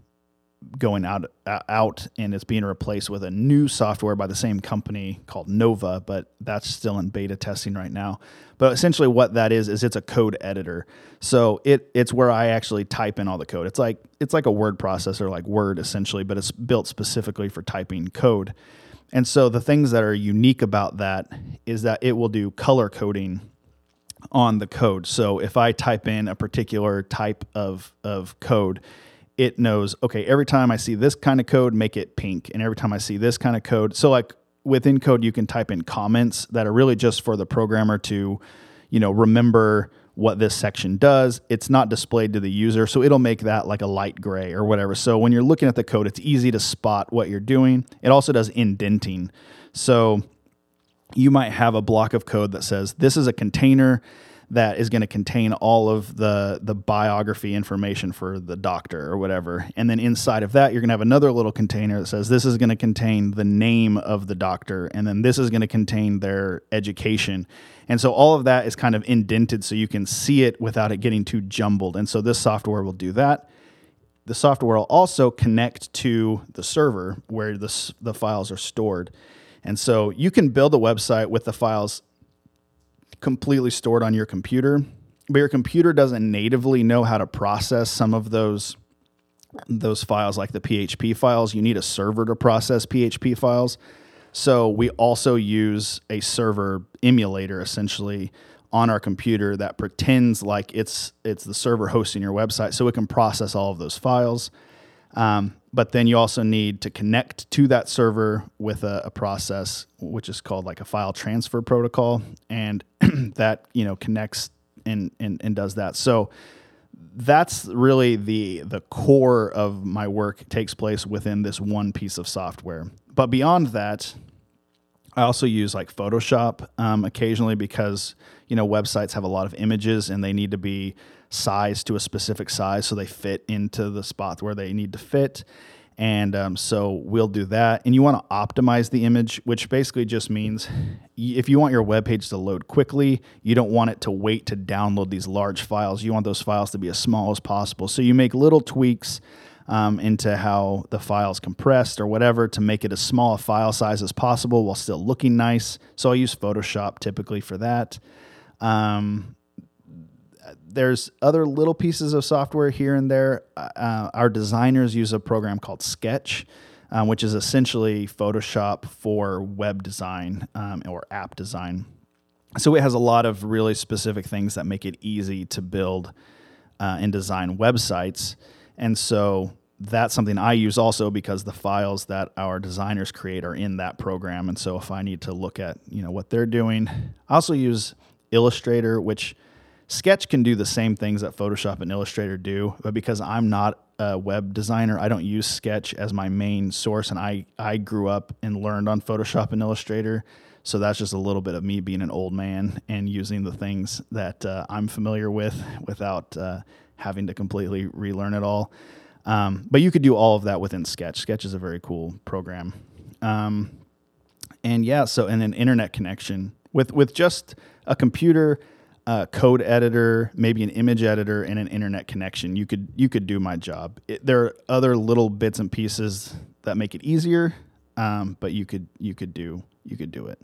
going out uh, out and it's being replaced with a new software by the same company called Nova, but that's still in beta testing right now. But essentially what that is is it's a code editor. So it it's where I actually type in all the code. It's like it's like a word processor like Word essentially, but it's built specifically for typing code. And so the things that are unique about that is that it will do color coding on the code. So if I type in a particular type of of code, it knows, okay, every time I see this kind of code, make it pink. And every time I see this kind of code, so like within code, you can type in comments that are really just for the programmer to, you know, remember what this section does. It's not displayed to the user, so it'll make that like a light gray or whatever. So when you're looking at the code, it's easy to spot what you're doing. It also does indenting. So you might have a block of code that says this is a container that is going to contain all of the the biography information for the doctor or whatever. And then inside of that, you're going to have another little container that says this is going to contain the name of the doctor, and then this is going to contain their education. And so all of that is kind of indented so you can see it without it getting too jumbled. And so this software will do that. The software will also connect to the server where the, the files are stored. And so you can build a website with the files completely stored on your computer, but your computer doesn't natively know how to process some of those those files like the PHP files. You need a server to process PHP files. So we also use a server emulator essentially on our computer that pretends like it's it's the server hosting your website so it can process all of those files. Um, but then you also need to connect to that server with a, a, process which is called like a file transfer protocol. And *clears throat* that you know connects and, and and does that. So that's really the the core of my work takes place within this one piece of software. But beyond that i also use like photoshop um, occasionally because you know websites have a lot of images and they need to be size to a specific size so they fit into the spot where they need to fit. And um, so we'll do that. And you want to optimize the image, which basically just means if you want your web page to load quickly, you don't want it to wait to download these large files. You want those files to be as small as possible. So you make little tweaks um, into how the file's compressed or whatever to make it as small a file size as possible while still looking nice. So I use Photoshop typically for that. Um, there's other little pieces of software here and there. Uh, our designers use a program called Sketch, um, which is essentially Photoshop for web design um, or app design. So it has a lot of really specific things that make it easy to build uh, and design websites. And so that's something I use also because the files that our designers create are in that program. And so if I need to look at you know what they're doing, I also use Illustrator, which Sketch can do the same things that Photoshop and Illustrator do, but because I'm not a web designer, I don't use Sketch as my main source, and I I grew up and learned on Photoshop and Illustrator. So that's just a little bit of me being an old man and using the things that uh, I'm familiar with without uh, having to completely relearn it all. Um, but you could do all of that within Sketch. Sketch is a very cool program. Um, and yeah, so and an internet connection with with just a computer uh, code editor, maybe an image editor, and an internet connection, you could you could do my job. It, there are other little bits and pieces that make it easier, um, but you could you could do you could do it.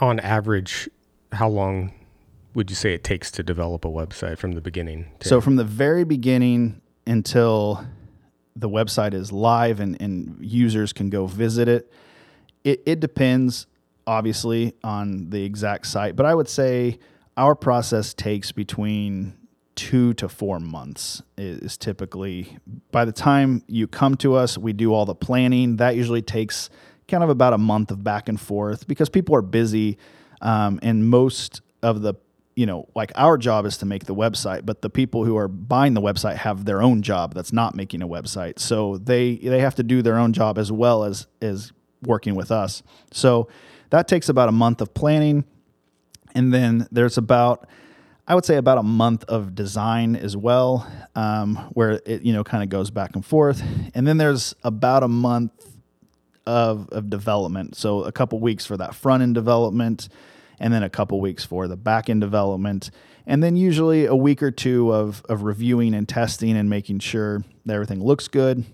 On average, how long would you say it takes to develop a website from the beginning? So from the very beginning until the website is live and, and users can go visit it, it, it depends obviously on the exact site, but I would say our process takes between two to four months is, typically by the time you come to us, we do all the planning. That usually takes kind of about a month of back and forth because people are busy, um, and most of the you know, like our job is to make the website, but the people who are buying the website have their own job that's not making a website. So they they have to do their own job as well as as working with us. So that takes about a month of planning. And then there's about I would say about a month of design as well, um, where it you know kind of goes back and forth, and then there's about a month of of development. So a couple weeks for that front end development, and then a couple weeks for the back end development, and then usually a week or two of, of reviewing and testing and making sure that everything looks good.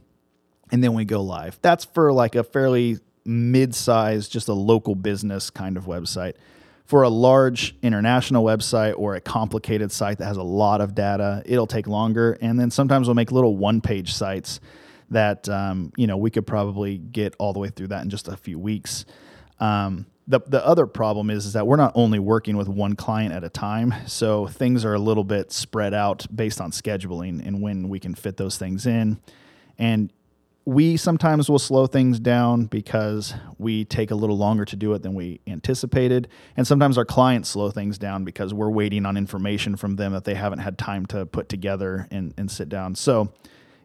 And then we go live. That's for like a fairly mid sized, just a local business kind of website. For a large international website or a complicated site that has a lot of data, it'll take longer. And then sometimes we'll make little one page sites that um, you know we could probably get all the way through that in just a few weeks. Um, the the other problem is, is that we're not only working with one client at a time, so things are a little bit spread out based on scheduling and when we can fit those things in. And we sometimes will slow things down because we take a little longer to do it than we anticipated. And sometimes our clients slow things down because we're waiting on information from them that they haven't had time to put together and, and sit down. So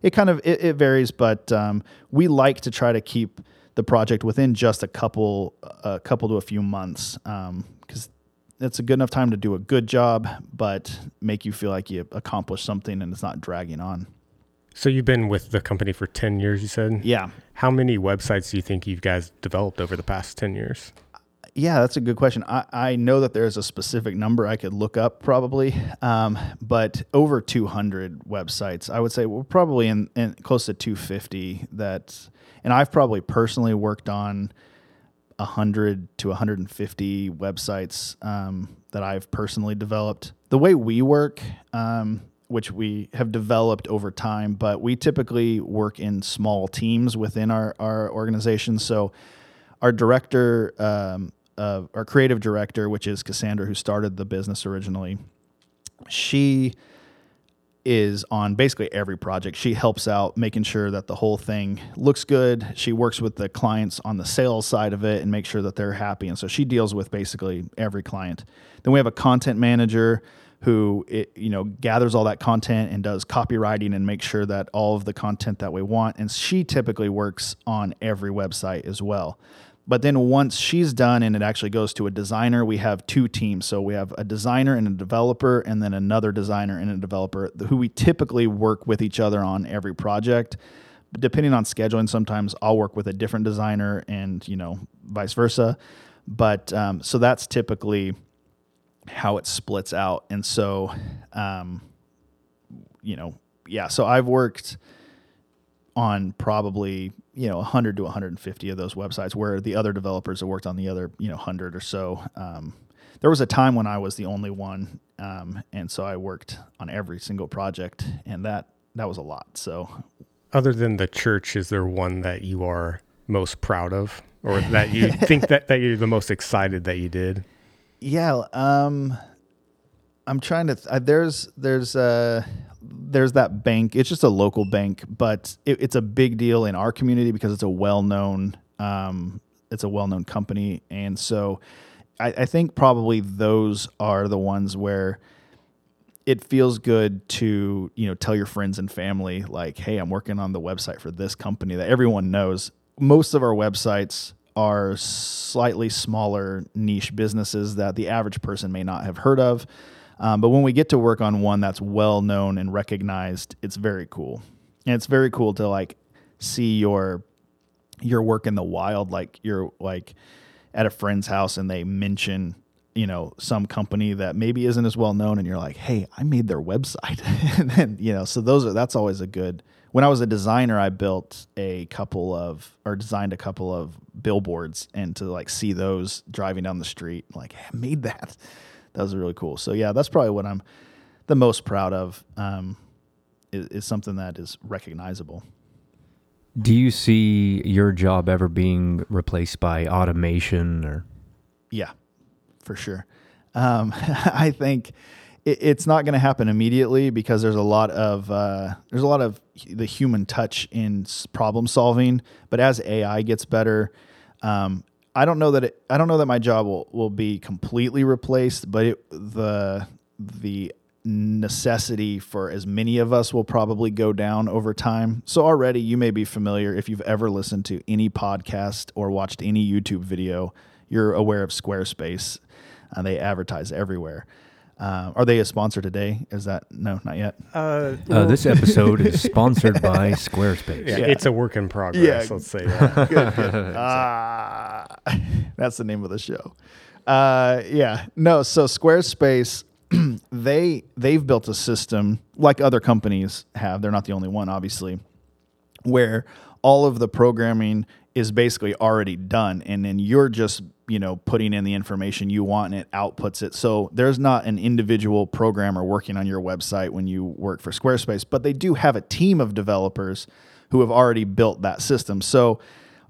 it kind of it, it varies, but um, we like to try to keep the project within just a couple a couple to a few months because um, it's a good enough time to do a good job, but make you feel like you accomplished something and it's not dragging on. So you've been with the company for 10 years, you said? Yeah. How many websites do you think you guys developed over the past 10 years? Yeah, that's a good question. I, I know that there's a specific number I could look up probably, um, but over 200 websites. I would say we're probably in, in close to 250 that and I've probably personally worked on 100 to 150 websites um, that I've personally developed. The way we work, um, which we have developed over time, but we typically work in small teams within our, our organization. So, our director, um, uh, our creative director, which is Cassandra, who started the business originally, she is on basically every project. She helps out making sure that the whole thing looks good. She works with the clients on the sales side of it and make sure that they're happy. And so she deals with basically every client. Then we have a content manager who it, you know gathers all that content and does copywriting and makes sure that all of the content that we want and she typically works on every website as well but then once she's done and it actually goes to a designer, we have two teams. So we have a designer and a developer, and then another designer and a developer who we typically work with each other on every project. Depending on scheduling, sometimes I'll work with a different designer and, you know, vice versa. But um, so that's typically how it splits out. And so, um, you know, yeah, so I've worked on probably you know 100 to 150 of those websites where the other developers have worked on the other you know 100 or so. Um, there was a time when i was the only one um, and so i worked on every single project and that that was a lot. So other than the church is there one that you are most proud of or that you *laughs* think that, that you're the most excited that you did yeah um i'm trying to th- uh, there's there's uh there's that bank. It's just a local bank, but it, it's a big deal in our community because it's a well known um, it's a well known company, and so I, I think probably those are the ones where it feels good to you know tell your friends and family like, hey, I'm working on the website for this company that everyone knows. Most of our websites are slightly smaller niche businesses that the average person may not have heard of. Um, but when we get to work on one that's well known and recognized, it's very cool. And it's very cool to like see your your work in the wild, like you're like at a friend's house and they mention you know some company that maybe isn't as well known and you're like hey i made their website *laughs* and then you know so those are that's always a good when i was a designer i built a couple of or designed a couple of billboards and to like see those driving down the street like *laughs* i made that that was really cool. So yeah, that's probably what I'm the most proud of. Um, is, is something that is recognizable. Do you see your job ever being replaced by automation or? Yeah, for sure. Um, *laughs* I think it, it's not going to happen immediately because there's a lot of uh, there's a lot of the human touch in problem solving. But as AI gets better, um, I don't know that it, I don't know that my job will, will be completely replaced, but it, the the necessity for as many of us will probably go down over time. So already you may be familiar if you've ever listened to any podcast or watched any YouTube video, you're aware of Squarespace. Uh, they advertise everywhere. Uh, are they a sponsor today? Is that no, not yet. Uh, uh, this episode is sponsored *laughs* by Squarespace. Yeah, yeah, it's a work in progress. Yeah. let's say *laughs* that. good, good. *laughs* Ah, that's the name of the show. Uh, yeah, no. So Squarespace, *clears throat* they they've built a system like other companies have. They're not the only one, obviously, where all of the programming is basically already done, and then you're just you know putting in the information you want and it outputs it so there's not an individual programmer working on your website when you work for squarespace but they do have a team of developers who have already built that system so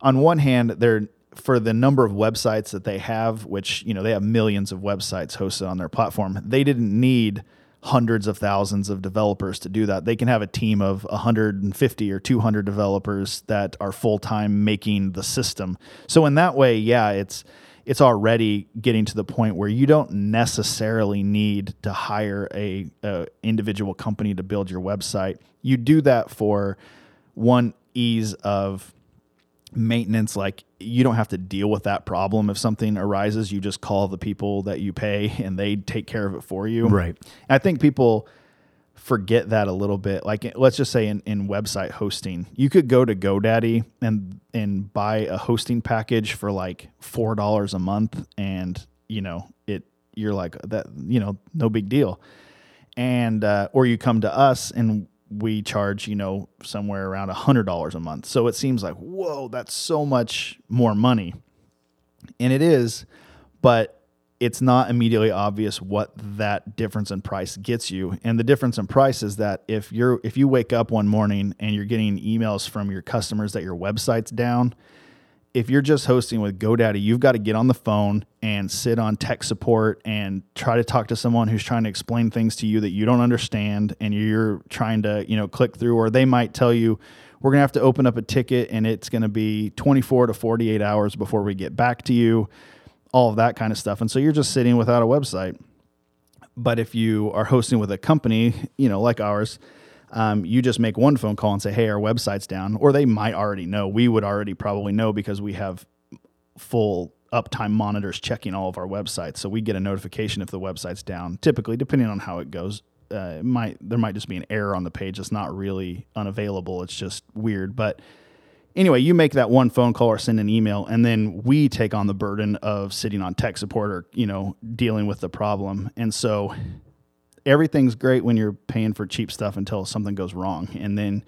on one hand they're for the number of websites that they have which you know they have millions of websites hosted on their platform they didn't need hundreds of thousands of developers to do that. They can have a team of 150 or 200 developers that are full time making the system. So in that way, yeah, it's it's already getting to the point where you don't necessarily need to hire a, a individual company to build your website. You do that for one ease of maintenance like you don't have to deal with that problem. If something arises you just call the people that you pay and they take care of it for you. Right. I think people forget that a little bit. Like let's just say in, in website hosting, you could go to GoDaddy and and buy a hosting package for like four dollars a month, and you know it. You're like that, you know, no big deal. And uh, or you come to us and we charge you know somewhere around a hundred dollars a month. So it seems like whoa, that's so much more money, and it is, but it's not immediately obvious what that difference in price gets you. And the difference in price is that if you're if you wake up one morning and you're getting emails from your customers that your website's down, if you're just hosting with GoDaddy, you've got to get on the phone and sit on tech support and try to talk to someone who's trying to explain things to you that you don't understand and you're trying to, you know, click through or they might tell you we're going to have to open up a ticket and it's going to be 24 to 48 hours before we get back to you all of that kind of stuff. And so you're just sitting without a website. But if you are hosting with a company, you know, like ours, um, you just make one phone call and say, "Hey, our website's down," or they might already know. We would already probably know because we have full uptime monitors checking all of our websites, so we get a notification if the website's down. Typically, depending on how it goes, uh, it might there might just be an error on the page. It's not really unavailable. It's just weird, but anyway, you make that one phone call or send an email, and then we take on the burden of sitting on tech support or you know dealing with the problem. And so everything's great when you're paying for cheap stuff until something goes wrong, and then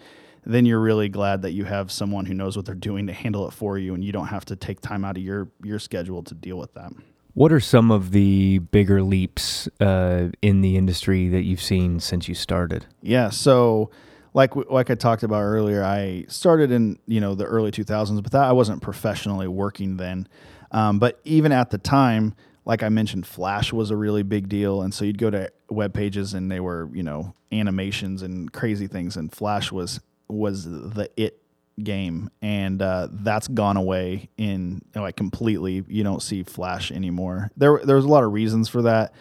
then you're really glad that you have someone who knows what they're doing to handle it for you, and you don't have to take time out of your your schedule to deal with that. What are some of the bigger leaps uh, in the industry that you've seen since you started? Yeah, so like like I talked about earlier, I started in you know the early 2000s, but that I wasn't professionally working then. Um, but even at the time, like I mentioned, Flash was a really big deal, and so you'd go to web pages and they were you know animations and crazy things, and Flash was was the it game, and uh, that's gone away in like completely. You don't see Flash anymore. There there was a lot of reasons for that.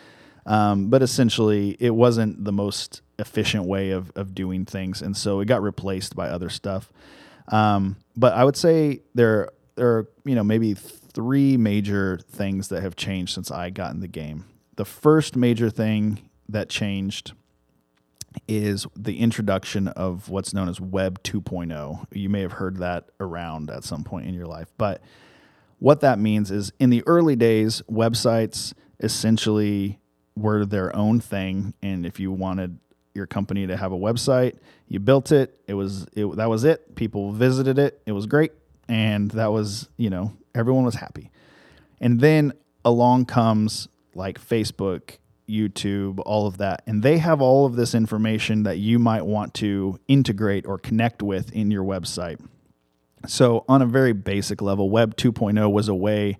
Um, but essentially, it wasn't the most efficient way of, of doing things. And so it got replaced by other stuff. Um, but I would say there, there are, you know, maybe three major things that have changed since I got in the game. The first major thing that changed is the introduction of what's known as Web 2.0. You may have heard that around at some point in your life. But what that means is in the early days, websites essentially were their own thing. And if you wanted your company to have a website, you built it. It was it, that was it. People visited it. It was great, and that was you know everyone was happy. And then along comes like Facebook, YouTube, all of that, and they have all of this information that you might want to integrate or connect with in your website. So on a very basic level, Web 2.0 was a way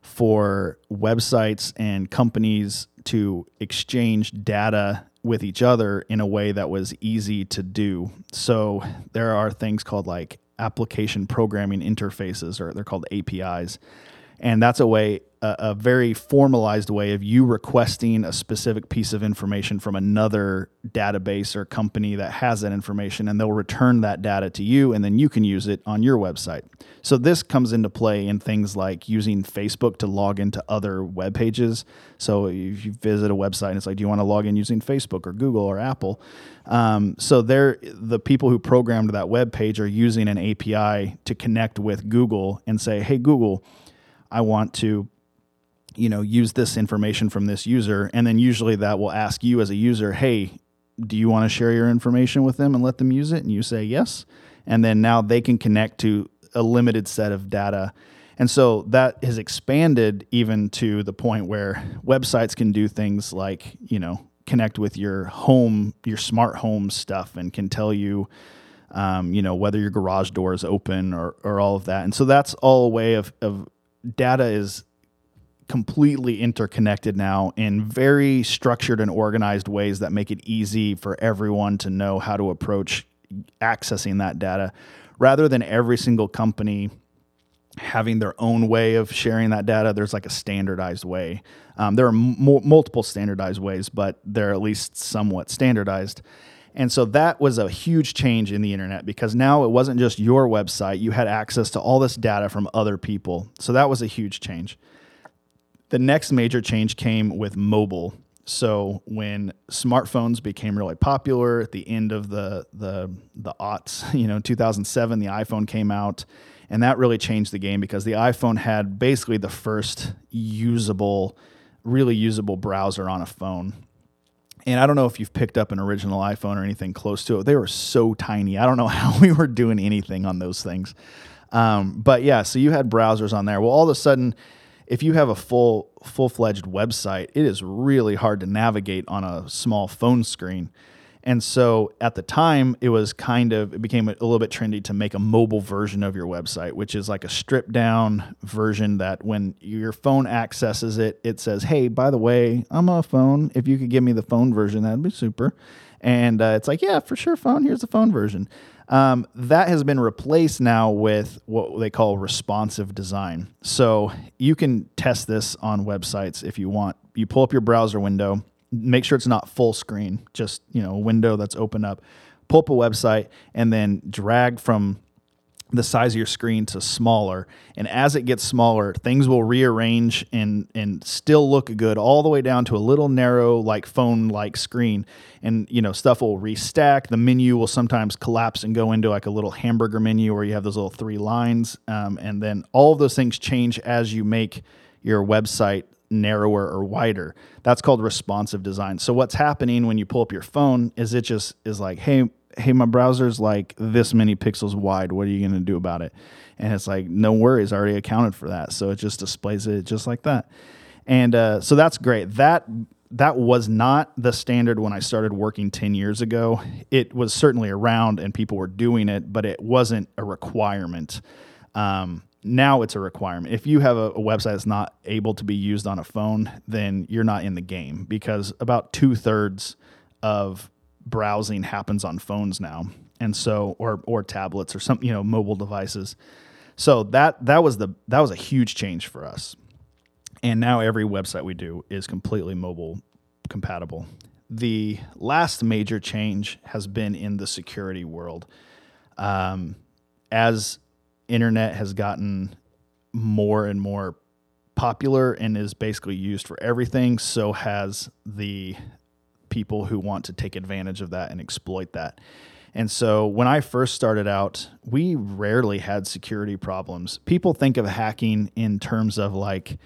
for websites and companies to exchange data with each other in a way that was easy to do. So there are things called like application programming interfaces, or they're called APIs. And that's a way a, a, very formalized way of you requesting a specific piece of information from another database or company that has that information, and they'll return that data to you, and then you can use it on your website. So this comes into play in things like using Facebook to log into other web pages. So if you visit a website and it's like, do you want to log in using Facebook or Google or Apple? Um, so they're the people who programmed that web page are using an API to connect with Google and say, hey Google. I want to you know use this information from this user. And then usually that will ask you as a user hey do you want to share your information with them and let them use it? And you say yes. And then now they can connect to a limited set of data. And so that has expanded even to the point where websites can do things like you know connect with your home your smart home stuff and can tell you um, you know whether your garage door is open or, or all of that. And so that's all a way of, of data is completely interconnected now in very structured and organized ways that make it easy for everyone to know how to approach accessing that data. Rather than every single company having their own way of sharing that data there's like a standardized way. Um, there are m- multiple standardized ways but they're at least somewhat standardized and so that was a huge change in the internet because now it wasn't just your website you had access to all this data from other people so that was a huge change the next major change came with mobile. So when smartphones became really popular at the end of the the the aughts, *laughs* you know, 2007, the iPhone came out, and that really changed the game because the iPhone had basically the first usable, really usable browser on a phone. And I don't know if you've picked up an original iPhone or anything close to it. They were so tiny. I don't know *laughs* how we were doing anything on those things. Um, but yeah, so you had browsers on there. Well, all of a sudden if you have a full full-fledged website, it is really hard to navigate on a small phone screen. And so at the time, it was kind of, it became a, little bit trendy to make a mobile version of your website, which is like a stripped down version that when your phone accesses it, it says, Hey, by the way, I'm a phone. If you could give me the phone version, that'd be super. And uh, it's like, Yeah, for sure, phone. Here's the phone version. Um, that has been replaced now with what they call responsive design. So you can test this on websites if you want. You pull up your browser window, make sure it's not full screen, just you know a window that's open up. Pull up a website and then drag from the size of your screen to smaller. And as it gets smaller things will rearrange and and still look good all the way down to a little narrow like phone like screen. And you know stuff will restack. The menu will sometimes collapse and go into like a little hamburger menu where you have those little three lines. Um, and then all of those things change as you make your website narrower or wider that's called responsive design so what's happening when you pull up your phone is it just is like hey hey, my browser's like this many pixels wide. What are you to do about it? And it's like, no worries, I already accounted for that. So it just displays it just like that. And uh, so that's great. That that was not the standard when I started working 10 years ago. It was certainly around and people were doing it, but it wasn't a requirement. Um, now it's a requirement. If you have a, a, website that's not able to be used on a phone, then you're not in the game because about two thirds of browsing happens on phones now, and so or or tablets or some you know mobile devices. So that that was the that was a huge change for us. And now every website we do is completely mobile compatible. The last major change has been in the security world. Um, as internet has gotten more and more popular and is basically used for everything, so has the people who want to take advantage of that and exploit that. And so when I first started out, we rarely had security problems. People think of hacking in terms of like,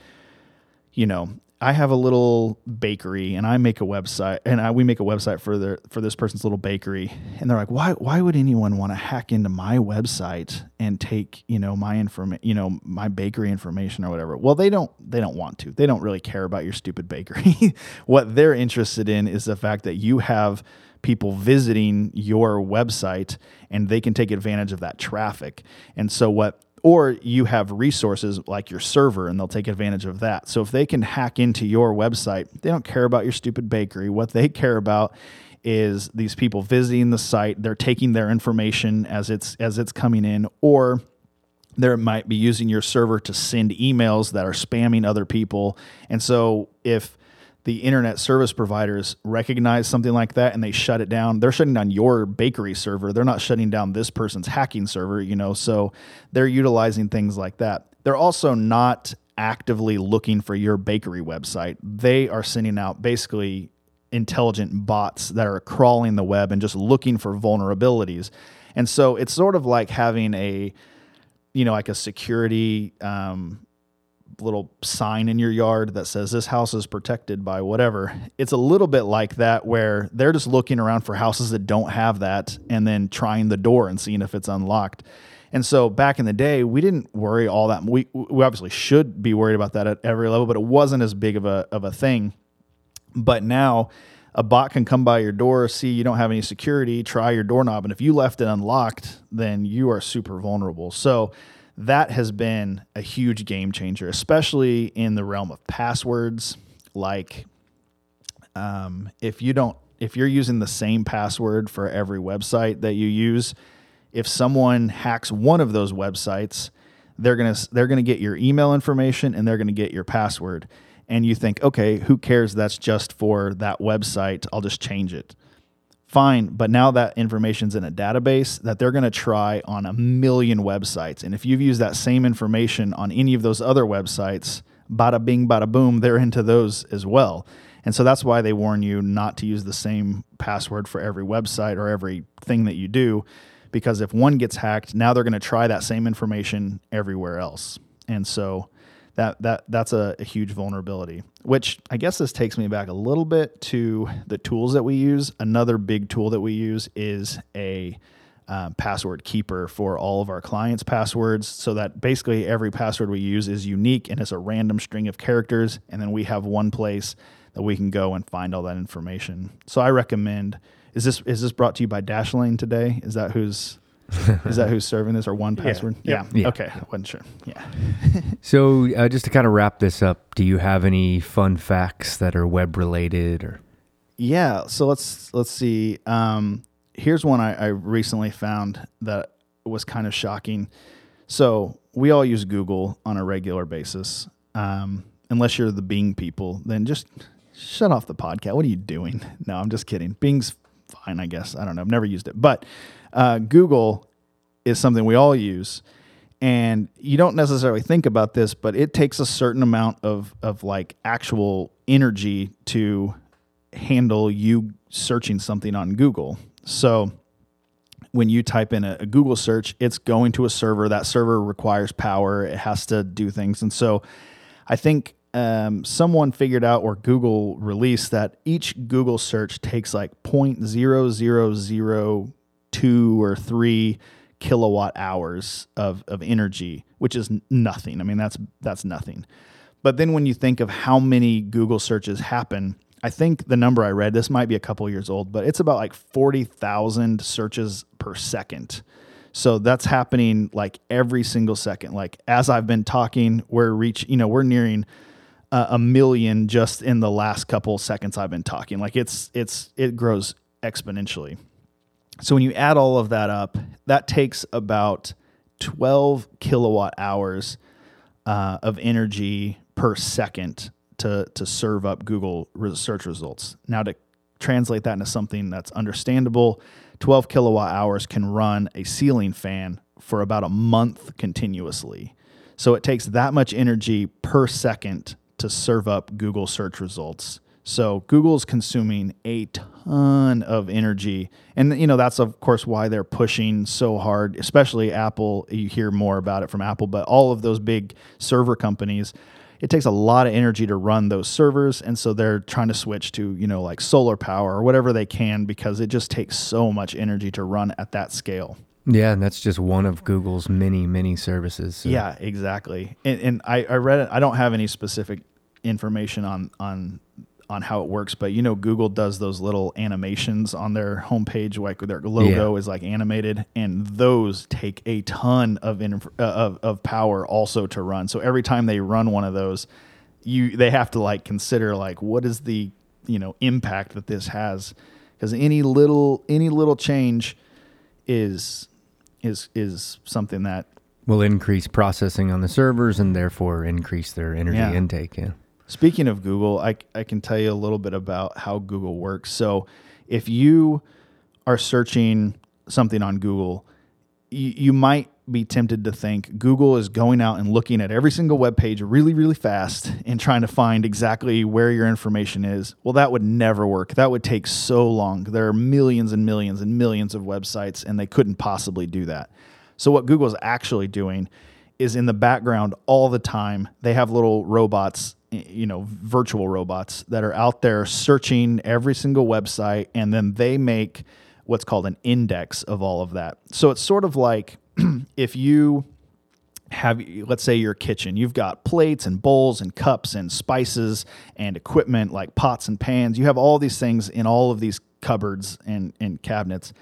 you know, I have a little bakery and I make a website and I, we make a website for the for this person's little bakery. And they're like why why would anyone want to hack into my website and take you know my inform you know my bakery information or whatever? Well they don't they don't want to. They don't really care about your stupid bakery. *laughs* What they're interested in is the fact that you have people visiting your website and they can take advantage of that traffic. And so what or you have resources like your server and they'll take advantage of that. So if they can hack into your website, they don't care about your stupid bakery. What they care about is these people visiting the site, they're taking their information as it's as it's coming in or they might be using your server to send emails that are spamming other people. And so if the internet service providers recognize something like that and they shut it down, they're shutting down your bakery server. They're not shutting down this person's hacking server, you know. So they're utilizing things like that. They're also not actively looking for your bakery website. They are sending out basically intelligent bots that are crawling the web and just looking for vulnerabilities. And so it's sort of like having a you know, like a security um, little sign in your yard that says this house is protected by whatever. It's a little bit like that where they're just looking around for houses that don't have that and then trying the door and seeing if it's unlocked. And so back in the day, we didn't worry all that. We, we obviously should be worried about that at every level, but it wasn't as big of a, of a thing. But now a bot can come by your door, see you don't have any security, try your doorknob, and if you left it unlocked, then you are super vulnerable. So that has been a huge game changer, especially in the realm of passwords. Like, um, if you don't, if you're using the same password for every website that you use, if someone hacks one of those websites, they're gonna they're gonna get your email information and they're gonna get your password and you think, okay, who cares? That's just for that website. I'll just change it. Fine, but now that information's in a database that they're going to try on a million websites. And if you've used that same information on any of those other websites, bada bing, bada boom, they're into those as well. And so that's why they warn you not to use the same password for every website or every thing that you do. Because if one gets hacked, now they're going to try that same information everywhere else. And so that that that's a, a, huge vulnerability. Which I guess this takes me back a little bit to the tools that we use. Another big tool that we use is a um, password keeper for all of our clients' passwords, so that basically every password we use is unique and it's a random string of characters, and then we have one place that we can go and find all that information. So I recommend. Is this is this brought to you by Dashlane today? Is that who's is that who's serving this or 1Password? Yeah. yeah. yeah. Okay. I wasn't sure. Yeah. *laughs* so uh, just to kind of wrap this up, do you have any fun facts that are web related or? Yeah. So let's let's see. Um, here's one I, I recently found that was kind of shocking. So we all use Google on a regular basis. Um, unless you're the Bing people, then just shut off the podcast. What are you doing? No, I'm just kidding. Bing's fine, I guess. I don't know. I've never used it, but uh, Google is something we all use. And you don't necessarily think about this, but it takes a certain amount of, of like actual energy to handle you searching something on Google. So when you type in a, a, Google search, it's going to a server. That server requires power. It has to do things. And so I think um, someone figured out or Google released that each Google search takes like 0.000 two or three kilowatt hours of, of energy, which is nothing. I mean, that's that's nothing. But then when you think of how many Google searches happen, I think the number I read, this might be a couple years old, but it's about like 40,000 searches per second. So that's happening like every single second. Like as I've been talking, we're reach, you know, we're nearing uh, a million just in the last couple seconds I've been talking. Like it's it's it grows exponentially. So when you add all of that up, that takes about 12 kilowatt hours uh, of energy per second to, to serve up Google search results. Now, to translate that into something that's understandable, 12 kilowatt hours can run a ceiling fan for about a month continuously. So it takes that much energy per second to serve up Google search results. So Google's consuming a ton of energy. And you know, that's of course why they're pushing so hard, especially Apple. You hear more about it from Apple, but all of those big server companies, it takes a lot of energy to run those servers, and so they're trying to switch to, you know, like solar power or whatever they can because it just takes so much energy to run at that scale. Yeah, and that's just one of Google's many, many services. So. Yeah, exactly. And, and I, I read it. I don't have any specific information on on on how it works, but you know, Google does those little animations on their homepage, like their logo yeah. is like animated, and those take a ton of, inf- uh, of of power also to run. So every time they run one of those, you they have to like consider like what is the you know impact that this has, because any little any little change is is is something that will increase processing on the servers and therefore increase their energy yeah. intake. Yeah. Speaking of Google, I, I can tell you a little bit about how Google works. So, if you are searching something on Google, you, you might be tempted to think Google is going out and looking at every single web page really, really fast and trying to find exactly where your information is. Well, that would never work. That would take so long. There are millions and millions and millions of websites, and they couldn't possibly do that. So, what Google is actually doing is in the background all the time, they have little robots you know virtual robots that are out there searching every single website and then they make what's called an index of all of that. So it's sort of like *clears throat* if you have let's say your kitchen you've got plates and bowls and cups and spices and equipment like pots and pans. You have all these things in all of these cupboards and, and cabinets.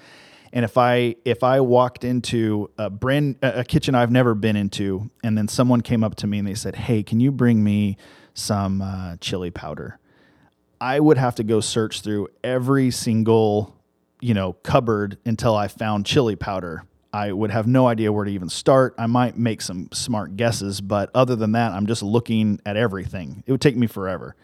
And if I if I walked into a brand a kitchen I've never been into, and then someone came up to me and they said, "Hey, can you bring me some uh, chili powder?" I would have to go search through every single you know cupboard until I found chili powder. I would have no idea where to even start. I might make some smart guesses, but other than that, I'm just looking at everything. It would take me forever.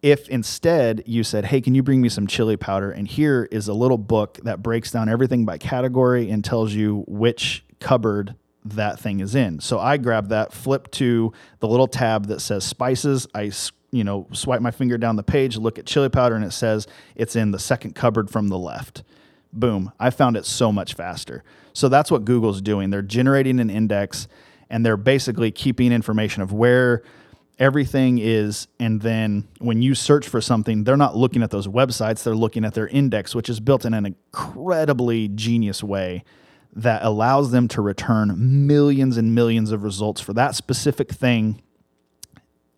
If instead you said, Hey, can you bring me some chili powder? And here is a little book that breaks down everything by category and tells you which cupboard that thing is in. So I grab that, flip to the little tab that says spices. I you know, swipe my finger down the page, look at chili powder, and it says it's in the second cupboard from the left. Boom. I found it so much faster. So that's what Google's doing. They're generating an index and they're basically keeping information of where everything is and then when you search for something they're not looking at those websites they're looking at their index which is built in an incredibly genius way that allows them to return millions and millions of results for that specific thing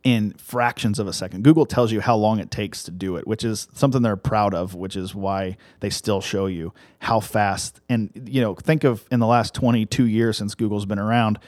in fractions of a second. Google tells you how long it takes to do it, which is something they're proud of, which is why they still show you how fast. And you know, think of in the last 22 years since Google's been around,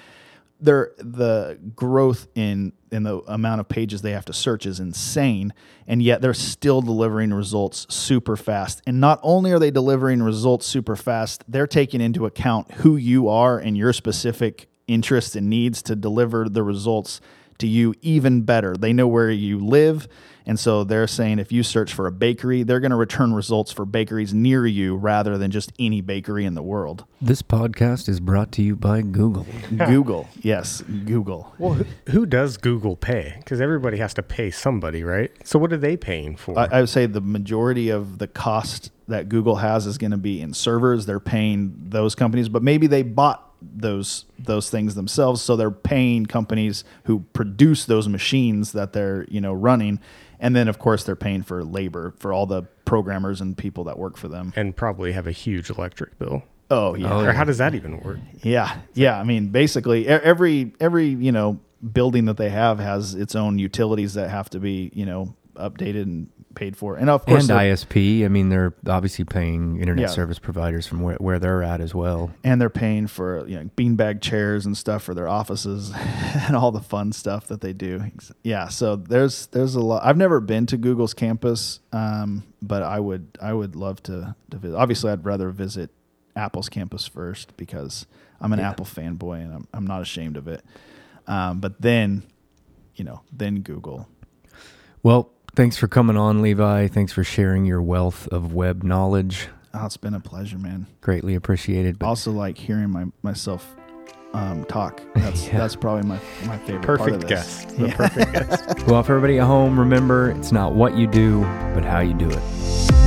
their the growth in in the amount of pages they have to search is insane and yet they're still delivering results super fast. And not only are they delivering results super fast they're taking into account who you are and your specific interests and needs to deliver the results to you even better they know where you live and so they're saying if you search for a bakery, they're going to return results for bakeries near you rather than just any bakery in the world. This podcast is brought to you by Google. *laughs* Google, yes, Google. Well, who does Google pay? Because everybody has to pay somebody, right? So what are they paying for? I, I would say the majority of the cost that Google has is going to be in servers. They're paying those companies, but maybe they bought those those things themselves. So they're paying companies who produce those machines that they're you know running. And then of course they're paying for labor for all the programmers and people that work for them. And probably have a huge electric bill. Oh yeah. Or how does that even work? Yeah. Yeah. I mean basically every every you know building that they have has its own utilities that have to be you know updated and paid for. And of course, and ISP. I mean, they're obviously paying internet yeah. service providers from where, where they're at as well. And they're paying for you know beanbag chairs and stuff for their offices *laughs* and all the fun stuff that they do. Yeah, so there's there's a lot. I've never been to Google's campus, um, but I would I would love to to visit. Obviously, I'd rather visit Apple's campus first because I'm an yeah. Apple fanboy and I'm I'm not ashamed of it. Um, but then, you know, then Google. Well, Thanks for coming on, Levi. Thanks for sharing your wealth of web knowledge. Oh, it's been a pleasure, man. Greatly appreciated. But also, like hearing my myself um, talk. *laughs* That's yeah. that's probably my my favorite perfect part of guest. The yeah. perfect *laughs* guest. Well, for everybody at home, remember it's not what you do, but how you do it.